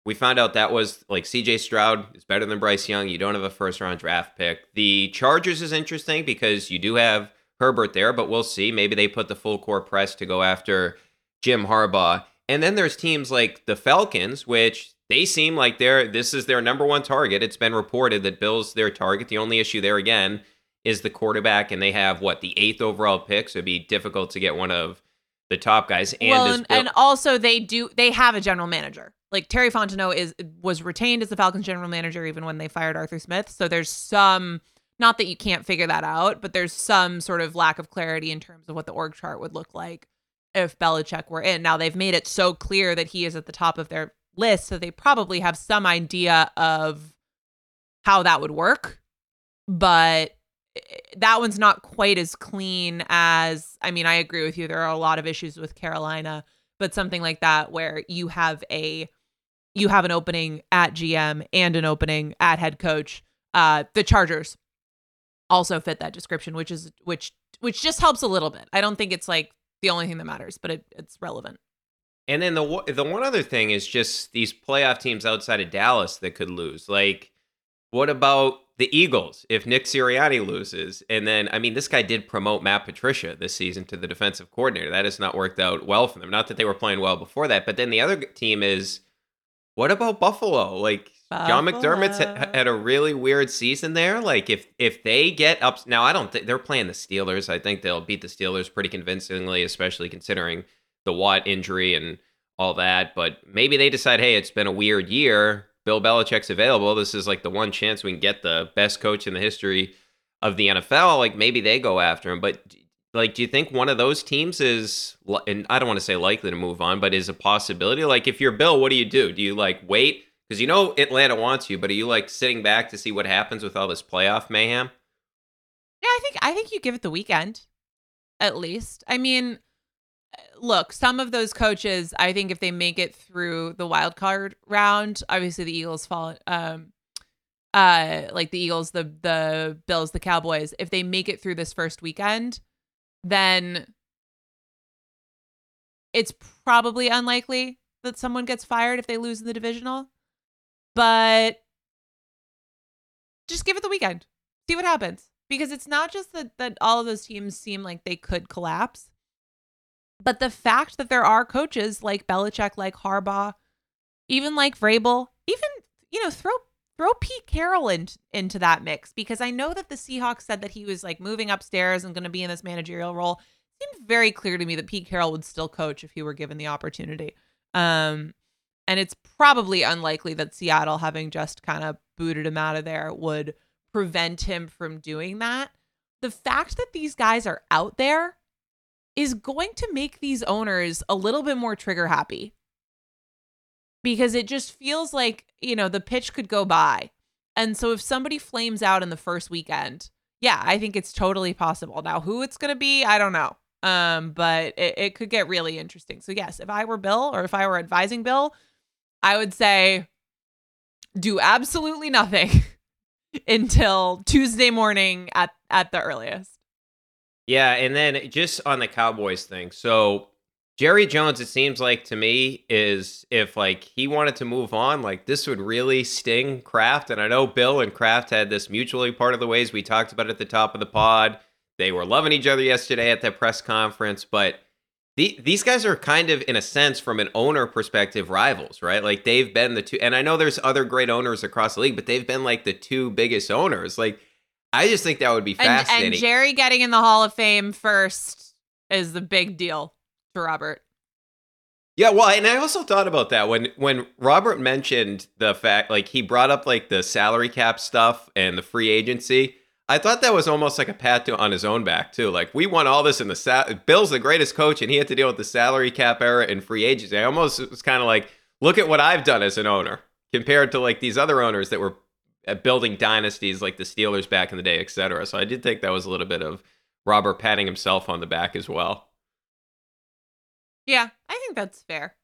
we found out that was like CJ Stroud is better than Bryce Young. You don't have a first round draft pick. The Chargers is interesting because you do have Herbert there, but we'll see. Maybe they put the full court press to go after Jim Harbaugh. And then there's teams like the Falcons, which they seem like they're this is their number one target. It's been reported that Bill's their target. The only issue there again is the quarterback, and they have what the eighth overall pick, so it'd be difficult to get one of the top guys. And well, and, Bill- and also they do they have a general manager. Like Terry Fontenot is was retained as the Falcons general manager even when they fired Arthur Smith. So there's some not that you can't figure that out, but there's some sort of lack of clarity in terms of what the org chart would look like if Belichick were in. Now they've made it so clear that he is at the top of their list, so they probably have some idea of how that would work. But eh, that one's not quite as clean as I mean, I agree with you. There are a lot of issues with Carolina, but something like that where you have a you have an opening at GM and an opening at head coach. Uh, the Chargers also fit that description, which is which which just helps a little bit. I don't think it's like the only thing that matters, but it, it's relevant. And then the the one other thing is just these playoff teams outside of Dallas that could lose. Like, what about the Eagles if Nick Sirianni loses? And then, I mean, this guy did promote Matt Patricia this season to the defensive coordinator. That has not worked out well for them. Not that they were playing well before that, but then the other team is what about Buffalo? Like Buffalo. John McDermott's had a really weird season there. Like if if they get up now, I don't think they're playing the Steelers. I think they'll beat the Steelers pretty convincingly, especially considering the Watt injury and all that. But maybe they decide, hey, it's been a weird year. Bill Belichick's available. This is like the one chance we can get the best coach in the history of the NFL. Like maybe they go after him. But like, do you think one of those teams is, and I don't want to say likely to move on, but is a possibility? Like, if you're Bill, what do you do? Do you like wait? Because you know Atlanta wants you, but are you like sitting back to see what happens with all this playoff mayhem? Yeah, I think I think you give it the weekend, at least. I mean, look, some of those coaches, I think if they make it through the wild card round, obviously the Eagles fall um uh like the Eagles, the the Bills, the Cowboys, if they make it through this first weekend, then it's probably unlikely that someone gets fired if they lose in the divisional. But just give it the weekend. See what happens. Because it's not just that that all of those teams seem like they could collapse but the fact that there are coaches like Belichick, like Harbaugh, even like Vrabel, even you know throw throw Pete Carroll in, into that mix because I know that the Seahawks said that he was like moving upstairs and going to be in this managerial role. It seemed very clear to me that Pete Carroll would still coach if he were given the opportunity. Um, and it's probably unlikely that Seattle, having just kind of booted him out of there, would prevent him from doing that. The fact that these guys are out there is going to make these owners a little bit more trigger happy because it just feels like, you know, the pitch could go by And so if somebody flames out in the first weekend, yeah, I think it's totally possible. Now, who it's going to be, I don't know. Um, but it, it could get really interesting. So yes, if I were Bill or if I were advising Bill, I would say do absolutely nothing until Tuesday morning at at the earliest. Yeah, and then just on the Cowboys thing. So Jerry Jones, it seems like to me, is if like he wanted to move on, like this would really sting Kraft. And I know Bill and Kraft had this mutually part of the ways we talked about at the top of the pod. They were loving each other yesterday at that press conference, but the, these guys are kind of, in a sense, from an owner perspective, rivals, right? Like they've been the two, and I know there's other great owners across the league, but they've been like the two biggest owners. Like, I just think that would be fascinating. And, and Jerry getting in the Hall of Fame first is the big deal to Robert. Yeah, well, and I also thought about that when when Robert mentioned the fact, like he brought up like the salary cap stuff and the free agency. I thought that was almost like a pat to, on his own back too. Like we won all this in the sa- Bill's the greatest coach, and he had to deal with the salary cap era and free agency. I almost was kind of like, look at what I've done as an owner compared to like these other owners that were uh, building dynasties like the Steelers back in the day, etc. So I did think that was a little bit of Robert patting himself on the back as well. Yeah, I think that's fair.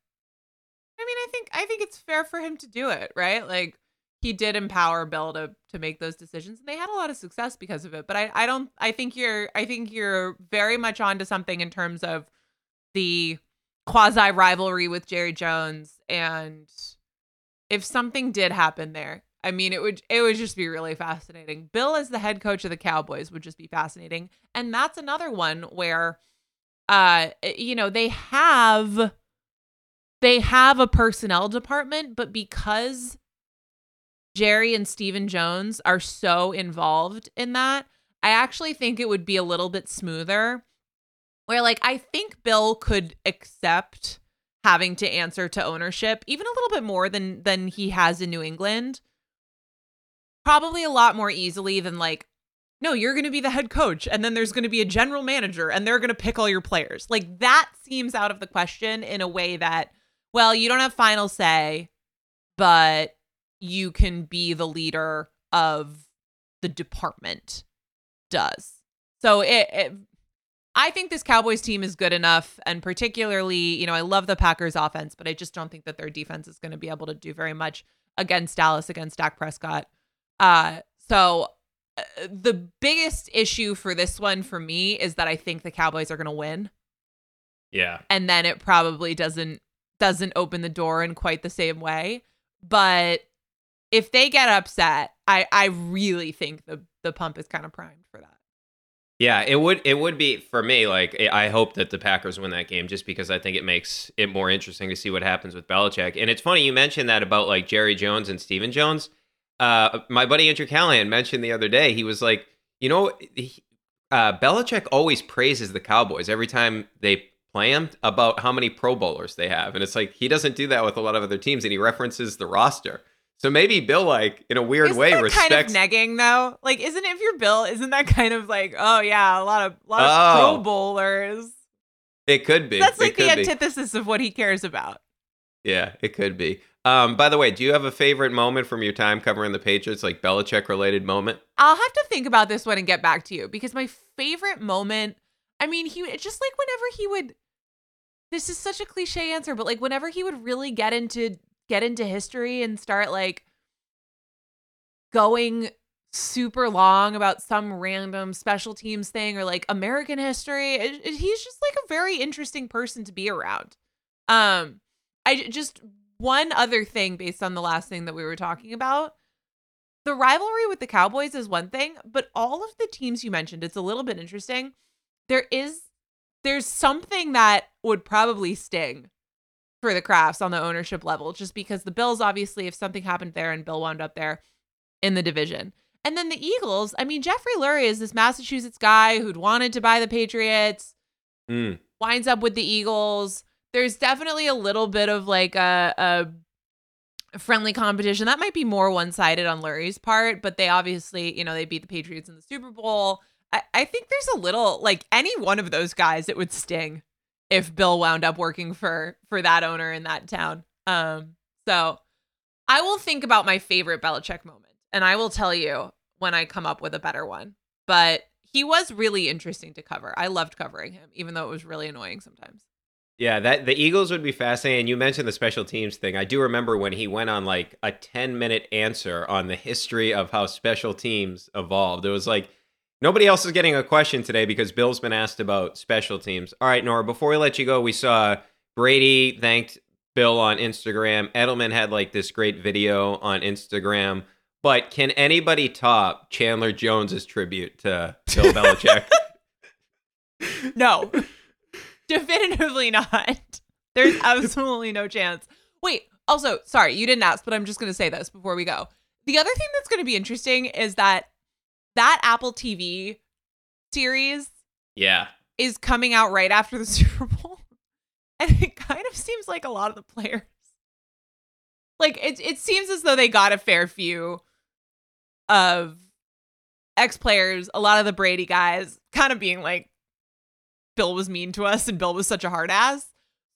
I mean, I think I think it's fair for him to do it, right? Like he did empower Bill to to make those decisions, and they had a lot of success because of it. But I I don't I think you're I think you're very much onto something in terms of the quasi rivalry with Jerry Jones, and if something did happen there, I mean, it would it would just be really fascinating. Bill as the head coach of the Cowboys would just be fascinating, and that's another one where uh eh, you know they have they have a personnel department but because Jerry and Stephen Jones are so involved in that I actually think it would be a little bit smoother where like I think Bill could accept having to answer to ownership even a little bit more than than he has in New England probably a lot more easily than like no, you're going to be the head coach and then there's going to be a general manager and they're going to pick all your players. Like that seems out of the question in a way that, well, you don't have final say, but you can be the leader of the department does. So it, it I think this Cowboys team is good enough and particularly, you know, I love the Packers offense, but I just don't think that their defense is going to be able to do very much against Dallas against Dak Prescott. Uh so the biggest issue for this one for me is that I think the Cowboys are going to win. Yeah. And then it probably doesn't doesn't open the door in quite the same way. But if they get upset, I I really think the the pump is kind of primed for that. Yeah, it would it would be for me like I hope that the Packers win that game just because I think it makes it more interesting to see what happens with Belichick. And it's funny you mentioned that about like Jerry Jones and Stephen Jones uh, my buddy Andrew Callahan mentioned the other day. He was like, you know, he, uh, Belichick always praises the Cowboys every time they play them about how many Pro Bowlers they have, and it's like he doesn't do that with a lot of other teams, and he references the roster. So maybe Bill, like in a weird isn't way, that respects. kind of negging though. Like, isn't it if you're Bill? Isn't that kind of like, oh yeah, a lot of lot of Oh. Pro Bowlers. It could be. That's like the could be. antithesis of what he cares about. Yeah, it could be. Um, by the way, do you have a favorite moment from your time covering the Patriots, like Belichick related moment? I'll have to think about this one and get back to you because my favorite moment, I mean, he just like whenever he would this is such a cliche answer, but like whenever he would really get into get into history and start like going super long about some random special teams thing or like American history, it, it- he's just like a very interesting person to be around. Um I just one other thing based on the last thing that we were talking about the rivalry with the Cowboys is one thing, but all of the teams you mentioned, it's a little bit interesting. There is there's something that would probably sting for the Krafts on the ownership level, just because the Bills, obviously, if something happened there and Bill wound up there in the division. And then the Eagles, I mean, Jeffrey Lurie is this Massachusetts guy who'd wanted to buy the Patriots, Mm. winds up with the Eagles. There's definitely a little bit of like a, a friendly competition. That might be more one sided on Lurie's part, but they obviously, you know, they beat the Patriots in the Super Bowl. I, I think there's a little like any one of those guys, it would sting if Bill wound up working for for that owner in that town. Um, so I will think about my favorite Belichick moment and I will tell you when I come up with a better one. But he was really interesting to cover. I loved covering him, even though it was really annoying sometimes. Yeah, that the Eagles would be fascinating. You mentioned the special teams thing. I do remember when he went on like a 10 minute answer on the history of how special teams evolved. It was like nobody else is getting a question today because Bill's been asked about special teams. All right, Nora, before we let you go, we saw Brady thanked Bill on Instagram. Edelman had like this great video on Instagram. But can anybody top Chandler Jones's tribute to Bill Belichick? No, definitively not. There's absolutely no chance. Wait, also, sorry, you didn't ask, but I'm just going to say this before we go. The other thing that's going to be interesting is that that Apple TV series yeah. is coming out right after the Super Bowl. And it kind of seems like a lot of the players like it it seems as though they got a fair few of ex players, a lot of the Brady guys kind of being like Bill was mean to us and Bill was such a hard ass.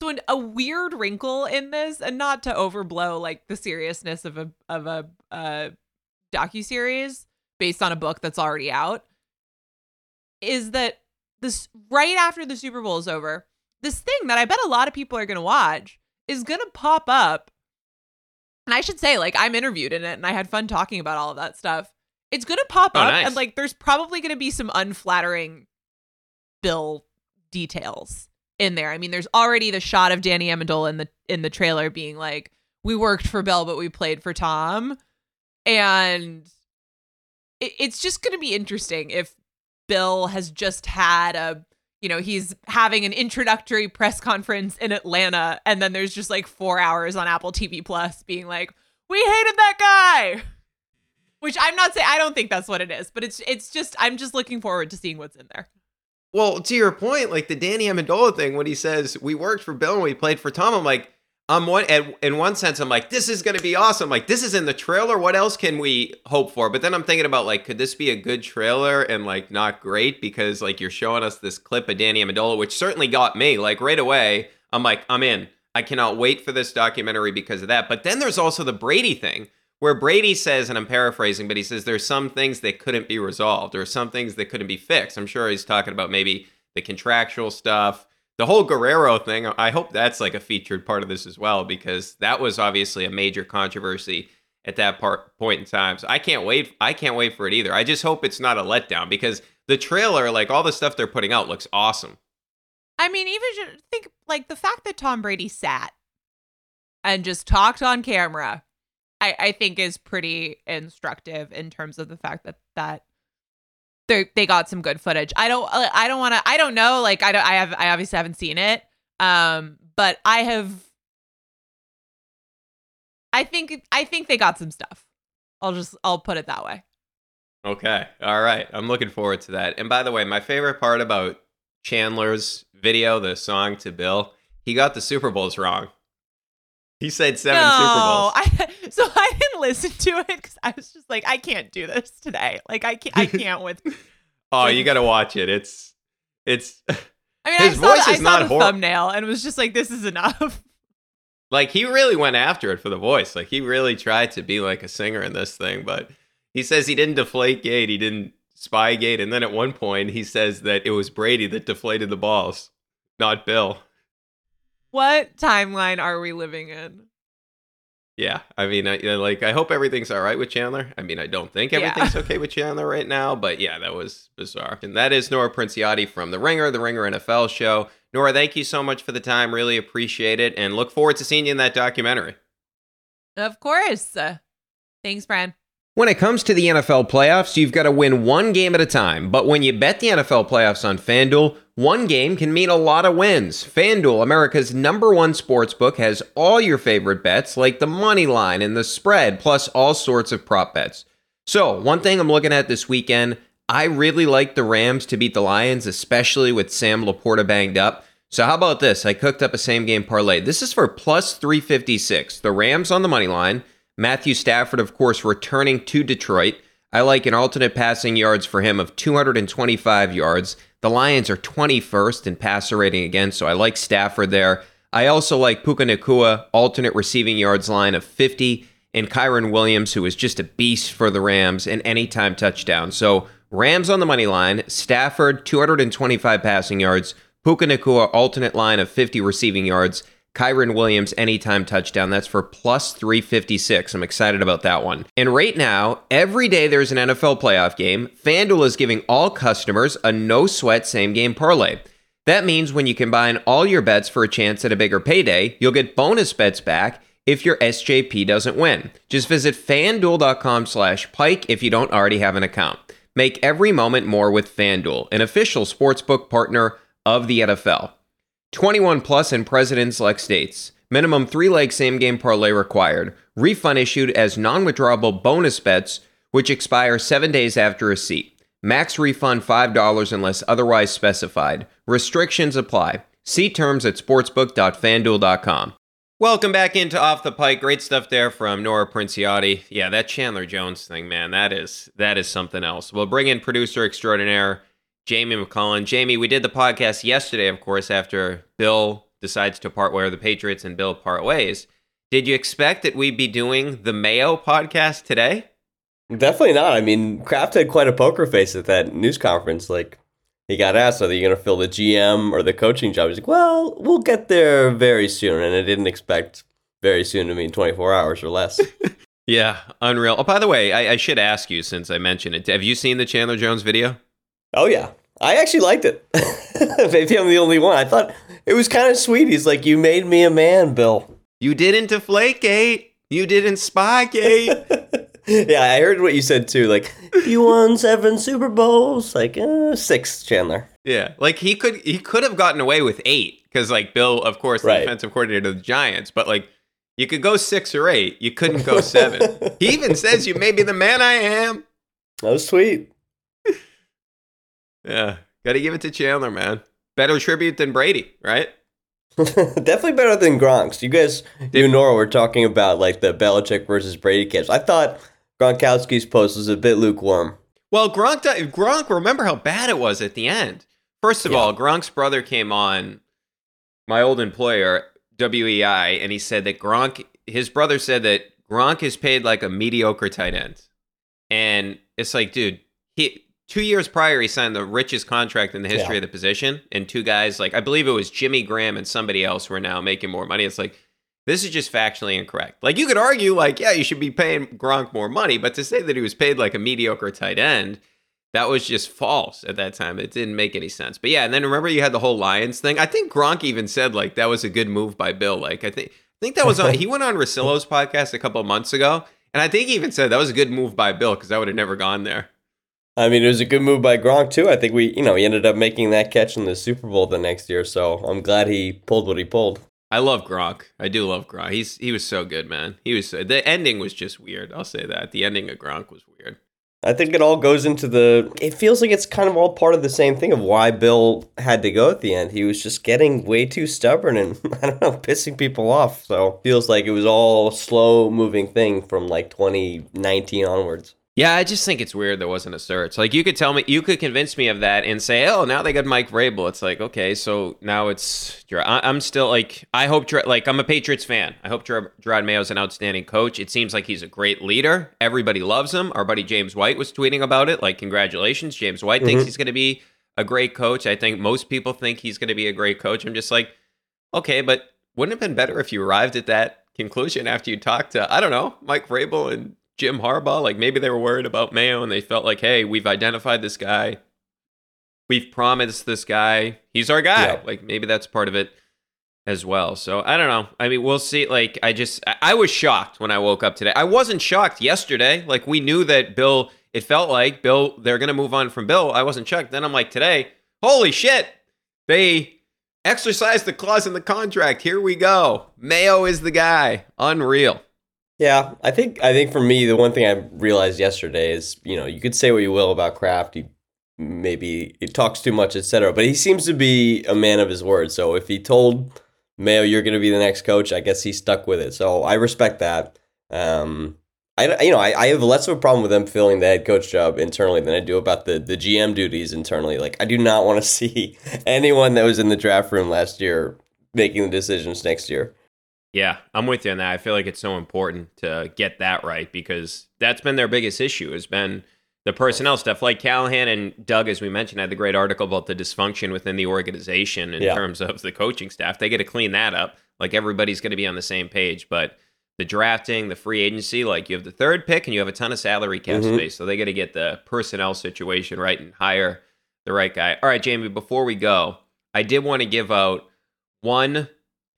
So an, a weird wrinkle in this, and not to overblow like the seriousness of a of a uh, docu series based on a book that's already out, is that this right after the Super Bowl is over, this thing that I bet a lot of people are gonna watch is gonna pop up. And I should say, like, I'm interviewed in it and I had fun talking about all of that stuff. It's gonna pop Oh, up nice. and like there's probably gonna be some unflattering Bill details in there. I mean, there's already the shot of Danny Amendola in the in the trailer being like, "We worked for Bill, but we played for Tom," and it, it's just going to be interesting if Bill has just had a, you know, he's having an introductory press conference in Atlanta, and then there's just like four hours on Apple TV Plus being like, "We hated that guy." Which I'm not saying I don't think that's what it is, but it's it's just I'm just looking forward to seeing what's in there. Well, to your point, like the Danny Amendola thing, when he says we worked for Bill and we played for Tom, I'm like, I'm one. at- In one sense, I'm like, this is going to be awesome. Like this is in the trailer. What else can we hope for? But then I'm thinking about like, could this be a good trailer and like not great because like you're showing us this clip of Danny Amendola, which certainly got me like right away. I'm like, I'm in. I cannot wait for this documentary because of that. But then there's also the Brady thing where Brady says, and I'm paraphrasing, but he says there's some things that couldn't be resolved or some things that couldn't be fixed. I'm sure he's talking about maybe the contractual stuff, the whole Guerrero thing. I hope that's like a featured part of this as well because that was obviously a major controversy at that part point in time. So I can't wait. I can't wait for it either. I just hope it's not a letdown because the trailer, like all the stuff they're putting out, looks awesome. I mean, even think like the fact that Tom Brady sat and just talked on camera, I, I think is pretty instructive in terms of the fact that that they they got some good footage. I don't uh, I don't want to I don't know like I don't I have I obviously haven't seen it. Um, but I have. I think I think they got some stuff. I'll just I'll put it that way. Okay. All right. I'm looking forward to that. And by the way, my favorite part about Chandler's video, the song to Bill, he got the Super Bowls wrong. He said seven Super Bowls. I, so I didn't listen to it because I was just like, I can't do this today. Like I can't, I can't with. oh, you got to watch it. It's it's I mean, His I voice the, is not the hor- thumbnail and it was just like, this is enough. like he really went after it for the voice. Like he really tried to be like a singer in this thing, but he says he didn't deflate gate, he didn't spy gate, and then at one point he says that it was Brady that deflated the balls, not Bill. What timeline are we living in? Yeah, I mean, I, like I hope everything's all right with Chandler. I mean, I don't think Yeah. everything's okay with Chandler right now, but yeah, that was bizarre. And that is Nora Princiotti from The Ringer, The Ringer NFL show. Nora, thank you so much for the time. Really appreciate it, and look forward to seeing you in that documentary. Of course. Uh, thanks, Brian. When it comes to the NFL playoffs, you've got to win one game at a time. But when you bet the NFL playoffs on FanDuel, one game can mean a lot of wins. FanDuel, America's number one sports book, has all your favorite bets like the money line and the spread, plus all sorts of prop bets. So, one thing I'm looking at this weekend, I really like the Rams to beat the Lions, especially with Sam LaPorta banged up. So, how about this? I cooked up a same game parlay. This is for plus 356. The Rams on the money line. Matthew Stafford, of course, returning to Detroit. I like an alternate passing yards for him of 225 yards. The Lions are 21st in passer rating again, so I like Stafford there. I also like Puka Nacua, alternate receiving yards line of 50. and Kyren Williams, who is just a beast for the Rams, an anytime touchdown. So Rams on the money line, Stafford 225 passing yards, Puka Nacua alternate line of 50 receiving yards, Kyren Williams anytime touchdown. That's for plus 356. I'm excited about that one. And right now, every day there's an NFL playoff game, FanDuel is giving all customers a no sweat same game parlay. That means when you combine all your bets for a chance at a bigger payday, you'll get bonus bets back if your SJP doesn't win. Just visit fanduel.com slash pike if you don't already have an account. Make every moment more with FanDuel, an official sportsbook partner of the NFL. 21 plus in president select states. Minimum three leg same game parlay required. Refund issued as non withdrawable bonus bets, which expire seven days after receipt. Max refund $5 unless otherwise specified. Restrictions apply. See terms at sportsbook.fanduel.com. Welcome back into Off the Pike. Great stuff there from Nora Princiotti. Yeah, that Chandler Jones thing, man, that is that is something else. We'll bring in producer extraordinaire Jamie McClellan. Jamie, we did the podcast yesterday, of course, after Bill decides to part ways, with the Patriots and Bill part ways. Did you expect that we'd be doing the Mayo podcast today? Definitely not. I mean, Kraft had quite a poker face at that news conference. Like, he got asked, are you going to fill the GM or the coaching job? He's like, well, we'll get there very soon. And I didn't expect very soon to mean 24 hours or less. yeah, unreal. Oh, by the way, I, I should ask you since I mentioned it. Have you seen the Chandler Jones video? Oh yeah, I actually liked it. Maybe I'm the only one. I thought it was kind of sweet. He's like, "You made me a man, Bill." You didn't deflate You didn't spygate. yeah, I heard what you said too. Like, you won seven Super Bowls. Like, uh, six, Chandler. Yeah, like he could he could have gotten away with eight because like Bill, of course, the right. defensive coordinator of the Giants, but like you could go six or eight. You couldn't go seven. he even says, "You may be the man I am." That was sweet. Yeah, got to give it to Chandler, man. Better tribute than Brady, right? Definitely better than Gronk's. You guys, you and Nora were talking about like the Belichick versus Brady catch. I thought Gronkowski's post was a bit lukewarm. Well, Gronk, Gronk, remember how bad it was at the end. First of yeah. all, Gronk's brother came on, my old employer, WEEI, and he said that Gronk, his brother said that Gronk is paid like a mediocre tight end. And it's like, dude, he two years prior, he signed the richest contract in the history yeah. of the position, and two guys like I believe it was Jimmy Graham and somebody else were now making more money. It's like this is just factually incorrect. Like you could argue, like yeah, you should be paying Gronk more money, but to say that he was paid like a mediocre tight end, that was just false at that time. It didn't make any sense. But yeah, and then remember you had the whole Lions thing. I think Gronk even said like that was a good move by Bill. Like I think I think that was on, he went on Russillo's podcast a couple of months ago, and I think he even said that was a good move by Bill because I would have never gone there. I mean, it was a good move by Gronk too. I think we, you know, he ended up making that catch in the Super Bowl the next year. So I'm glad he pulled what he pulled. I love Gronk. I do love Gronk. He's he was so good, man. He was so, the ending was just weird. I'll say that the ending of Gronk was weird. I think it all goes into the. It feels like it's kind of all part of the same thing of why Bill had to go at the end. He was just getting way too stubborn and I don't know, pissing people off. So feels like it was all slow moving thing from like 2019 onwards. Yeah, I just think it's weird there wasn't a search. Like you could tell me, you could convince me of that and say, "Oh, now they got Mike Vrabel." It's like, okay, so now it's. I'm still like, I hope, like, I'm a Patriots fan. I hope Jerod Mayo's an outstanding coach. It seems like he's a great leader. Everybody loves him. Our buddy James White was tweeting about it. Like, congratulations, James White mm-hmm. thinks he's going to be a great coach. I think most people think he's going to be a great coach. I'm just like, okay, but wouldn't it have been better if you arrived at that conclusion after you talked to, I don't know, Mike Vrabel and Jim Harbaugh. Like maybe they were worried about Mayo and they felt like, hey, we've identified this guy. We've promised this guy. He's our guy. Yeah. Like maybe that's part of it as well. So I don't know. I mean, we'll see. Like I just I was shocked when I woke up today. I wasn't shocked yesterday. Like we knew that Bill it felt like Bill they're going to move on from Bill. I wasn't shocked. Then I'm like today, holy shit. They exercised the clause in the contract. Here we go. Mayo is the guy. Unreal. Yeah, I think I think for me the one thing I realized yesterday is you know you could say what you will about Kraft, he maybe he talks too much, etc. But he seems to be a man of his word. So if he told Mayo you're going to be the next coach, I guess he stuck with it. So I respect that. Um, I you know I, I have less of a problem with them filling the head coach job internally than I do about the the GM duties internally. Like I do not want to see anyone that was in the draft room last year making the decisions next year. Yeah, I'm with you on that. I feel like it's so important to get that right because that's been their biggest issue has been the personnel stuff. Like Callahan and Doug, as we mentioned, had the great article about the dysfunction within the organization in Yeah. terms of the coaching staff. They got to clean that up. Like everybody's going to be on the same page, but the drafting, the free agency, like you have the third pick and you have a ton of salary cap Mhm. space. So they got to get the personnel situation right and hire the right guy. All right, Jamie, before we go, I did want to give out one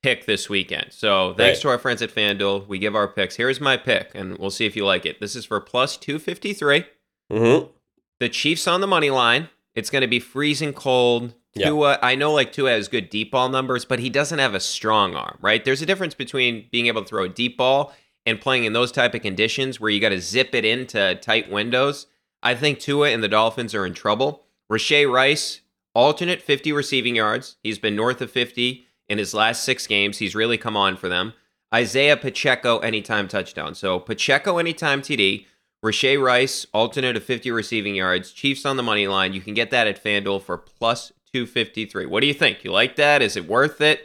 pick this weekend. So thanks Right. to our friends at FanDuel, we give our picks. Here's my pick, and we'll see if you like it. This is for plus 253. Mm-hmm. The Chiefs on the money line. It's going to be freezing cold. Yeah. Tua, I know like Tua has good deep ball numbers, but he doesn't have a strong arm, right? There's a difference between being able to throw a deep ball and playing in those type of conditions where you got to zip it into tight windows. I think Tua and the Dolphins are in trouble. Rashee Rice, alternate 50 receiving yards. He's been north of 50 in his last six games. He's really come on for them. Isaiah Pacheco, anytime touchdown. So Pacheco, anytime TD. Rashee Rice, alternate of 50 receiving yards. Chiefs on the money line. You can get that at FanDuel for plus 253. What do you think? You like that? Is it worth it?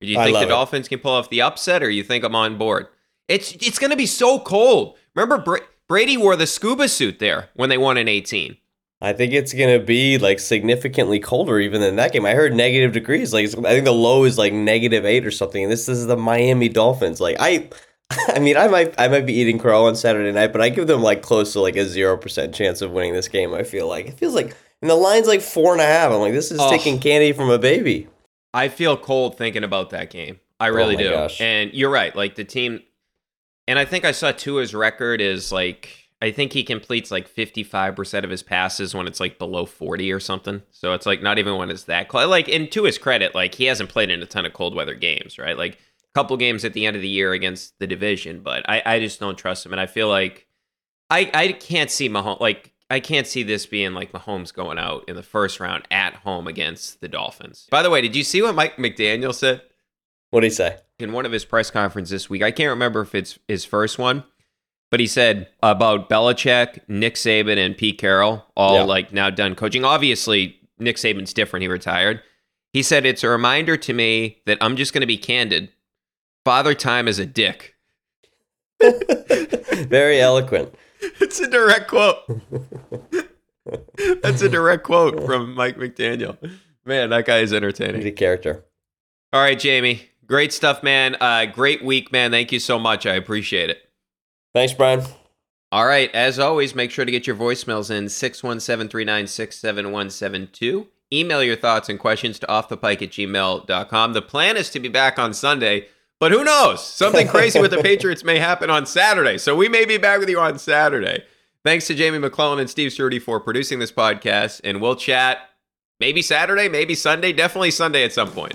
Or do you I think the it. Dolphins can pull off the upset, or you think I'm on board? It's it's going to be so cold. Remember, Bra- Brady wore the scuba suit there when they won in 18. I think it's gonna be like significantly colder even than that game. I heard negative degrees. Like I think the low is like negative eight or something. And this is the Miami Dolphins. Like I, I mean, I might I might be eating crow on Saturday night, but I give them like close to like a zero percent chance of winning this game. I feel like it feels like, and the line's like four and a half. I'm like, this is Oh. taking candy from a baby. I feel cold thinking about that game. I really Oh do. gosh. And you're right. Like the team, and I think I saw Tua's record is like I think he completes like 55% of his passes when it's like below 40 or something. So it's like not even when it's that cold. Like, and to his credit, like he hasn't played in a ton of cold weather games, right? Like a couple games at the end of the year against the division, but I, I just don't trust him. And I feel like I, I can't see Mahomes, like, I can't see this being like Mahomes going out in the first round at home against the Dolphins. By the way, did you see what Mike McDaniel said? What did he say? in one of his press conferences this week. I can't remember if it's his first one, but he said about Belichick, Nick Saban, and Pete Carroll, all Yeah. like now done coaching. Obviously, Nick Saban's different. He retired. He said it's a reminder to me that I'm just going to be candid. Father Time is a dick. Very eloquent. It's a direct quote. That's a direct quote from Mike McDaniel. Man, that guy is entertaining. The character. All right, Jamie. Great stuff, man. Uh, great week, man. Thank you so much. I appreciate it. Thanks, Brian. All right. As always, make sure to get your voicemails in 617 396 7172. Email your thoughts and questions to offthepike at gmail.com. The plan is to be back on Sunday, but who knows? Something crazy with the Patriots may happen on Saturday. So we may be back with you on Saturday. Thanks to Jamie McClellan and Steve Ceruti for producing this podcast. And we'll chat maybe Saturday, maybe Sunday, definitely Sunday at some point.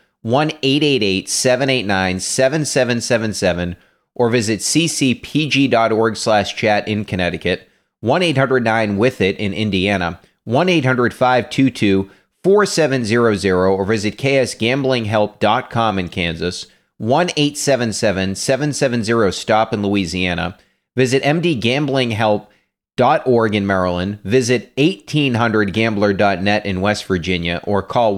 1-888-789-7777, or visit ccpg.org slash chat in Connecticut, 1-800-9-WITH-IT in Indiana, 1-800-522-4700, or visit ksgamblinghelp.com in Kansas, 1-877-770-STOP in Louisiana, visit mdgamblinghelp.org in Maryland, visit 1800gambler.net in West Virginia, or call